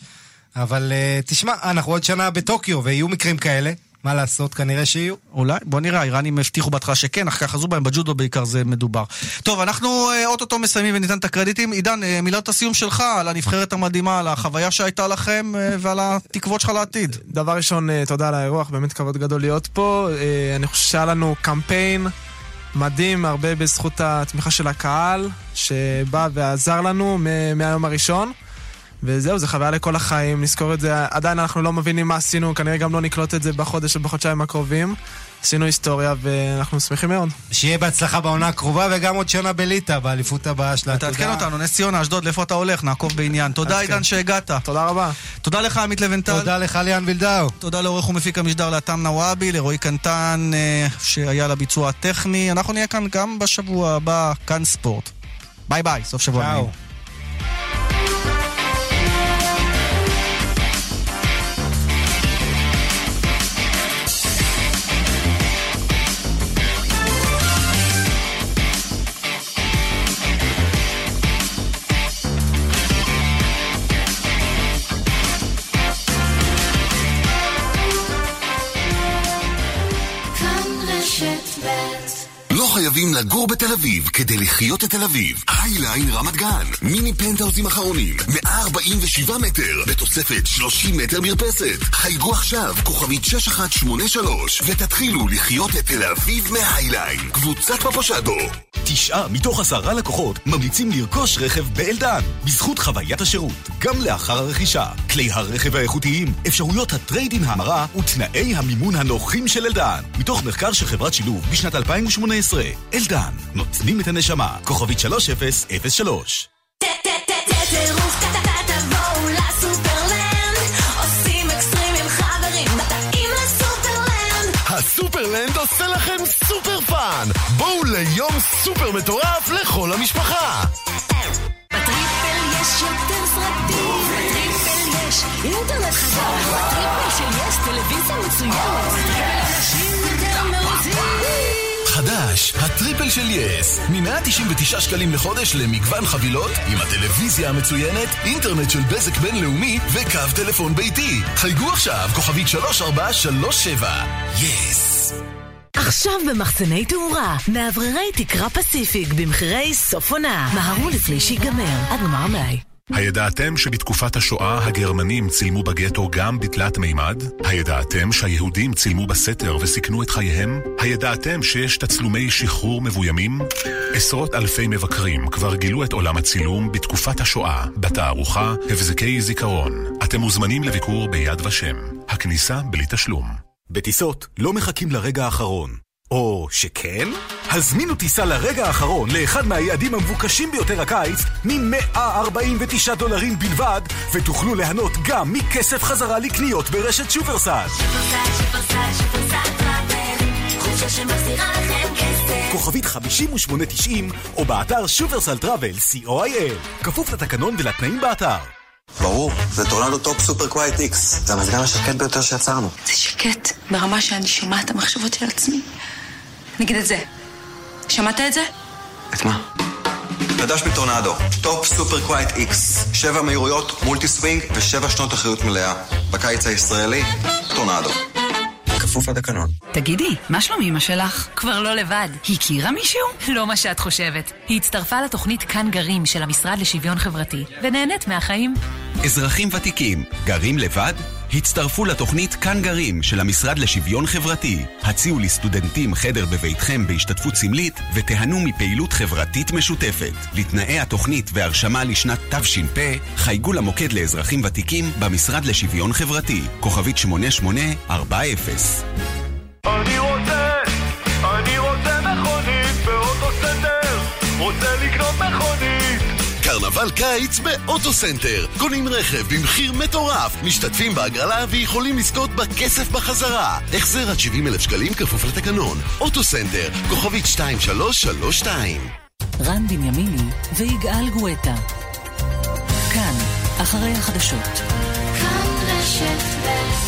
אבל אה, תשמע, אנחנו עוד שנה בטוקיו, ויהיו מקרים כאלה, מה לעשות, כנראה שיהיו. אולי, בוא נראה, האיראנים הבטיחו בהתחלה שכן, אחר כך חזרו בהם, בג'ודו בעיקר זה מדובר. טוב, אנחנו אה, אוטוטו מסיימים וניתן את הקרדיטים. עידן, אה, מילת הסיום שלך על הנבחרת המדהימה, על החוויה שהייתה לכם ועל התקוות שלך לעתיד. דבר ראשון, תודה על האירוח, באמת כבוד גדול להיות פה. אני חושב שהיה לנו קמפיין מדהים, הרבה בזכות התמיכה של הקהל, שבא ועזר לנו מהיום הראשון. וזהו, זה חוויה לכל החיים, נזכור את זה. עדיין אנחנו לא מבינים מה עשינו, כנראה גם לא נקלוט את זה בחודש או בחודשיים הקרובים. עשינו היסטוריה ואנחנו שמחים מאוד. שיהיה בהצלחה בעונה הקרובה, וגם עוד שנה בליטא, באליפות הבאה שלה. תעדכן. אותנו, נס ציונה, אשדוד, לאיפה אתה הולך? נעקוב בעניין. תודה, עידן, שהגעת. תודה רבה. תודה לך, עמית לבנטל. תודה לך, ליאן וילדאו. תודה לעורך ומפיק המשדר לאתם נוואבי, לרועי קנטן, אה, שהיה לביצוע הטכני. אנחנו נהיה כאן גם בשבוע הבא, כאן ספורט. ביי ביי, סוף שבוע. נעים. חייבים לגור בתל אביב כדי לחיות את תל אביב. היליין רמת גן, מיני פנטהאוזים אחרונים, 147 מטר, בתוספת 30 מטר מרפסת. חייגו עכשיו, כוכבית 6183, ותתחילו לחיות את תל אביב מהיליין. קבוצת פפושדו. תשעה מתוך עשרה לקוחות ממליצים לרכוש רכב באלדן, בזכות חוויית השירות, גם לאחר הרכישה. כלי הרכב האיכותיים, אפשרויות הטריידין ההמרה ותנאי המימון הנוחים של אלדן. מתוך מחקר של חברת שילוב בשנת 2018, אלדן, נותנים את הנשמה, כוכבית 3003. טירוף קטטה תבואו לסופרלנד עושים אקסטרים עם חברים באים לסופרלנד הסופרלנד עושה לכם super fun! בואו ליום סופר מטורף לכל המשפחה! ב triple יש יותר סרטים ב triple יש אינטרנט חזק ב triple של yes טלוויזיה מצוינת חדש, ה triple של yes. מ-199 שקלים לחודש למגוון חבילות עם הטלוויזיה המצוינת, אינטרנט של בזק בינלאומי וקו טלפון ביתי. חייגו עכשיו, כוכבית 3437. yes. עכשיו במחסני תאורה, מאווררי תקרה פסיפיק במחירי סוף עונה. מהרו לפני שיגמר, עד גמר מלאי. הידעתם שבתקופת השואה הגרמנים צילמו בגטו גם בתלת מימד? הידעתם שהיהודים צילמו בסתר וסיכנו את חייהם? הידעתם שיש תצלומי שחרור מבוימים? עשרות אלפי מבקרים כבר גילו את עולם הצילום בתקופת השואה, בתערוכה הבזקי זיכרון. אתם מוזמנים לביקור ביד ושם. הכניסה בלי תשלום. בטיסות לא מחכים לרגע האחרון. או שכן? הזמינו טיסה לרגע האחרון לאחד מהיעדים המבוקשים ביותר הקיץ מ-149 דולרים בלבד, ותוכלו ליהנות גם מכסף חזרה לקניות ברשת שופרסל. כוכבית 5890 או באתר שופרסל travel co.il כפוף לתקנון ולתנאים באתר. ברור, זה טורנדו Top Super Quiet X. זה המזגן השקט ביותר שיצרנו. זה שקט ברמה שאני שומעת את המחשבות של עצמי. נגיד את זה. שמעת את זה? את מה? חדש מטורנדו, Top Super Quiet X. שבע מהירויות, multi swing ושבע שנות אחריות מלאה. בקיץ הישראלי, טורנדו. כפוף לתקנון. תגידי, מה שלום אמא שלך? כבר לא לבד. הכירה מישהו? לא מה שאת חושבת. היא הצטרפה לתוכנית כאן גרים של המשרד לשוויון חברתי, ונהנית מהחיים. אזרחים ותיקים, גרים לבד? הצטרפו לתוכנית כאן גרים של המשרד לשוויון חברתי. הציעו לסטודנטים חדר בביתכם בהשתתפות סמלית ותיהנו מפעילות חברתית משותפת. לתנאי התוכנית והרשמה לשנת תש"פ, חייגו למוקד לאזרחים ותיקים במשרד לשוויון חברתי, כוכבית 8840. אני רוצה, אני רוצה מכונית באוטוסנטר, רוצה לקנות מכונית קרנבל קיץ באוטוסנטר. קונים רכב במחיר מטורף, משתתפים בהגרלה ויכולים לזכות בכסף בחזרה. החזר עד 70 אלף שקלים כפוף לתקנון. אוטוסנטר, כוכבית 2332. רן בנימיני ויגאל גואטה. כאן, אחרי החדשות. כאן רשת ב'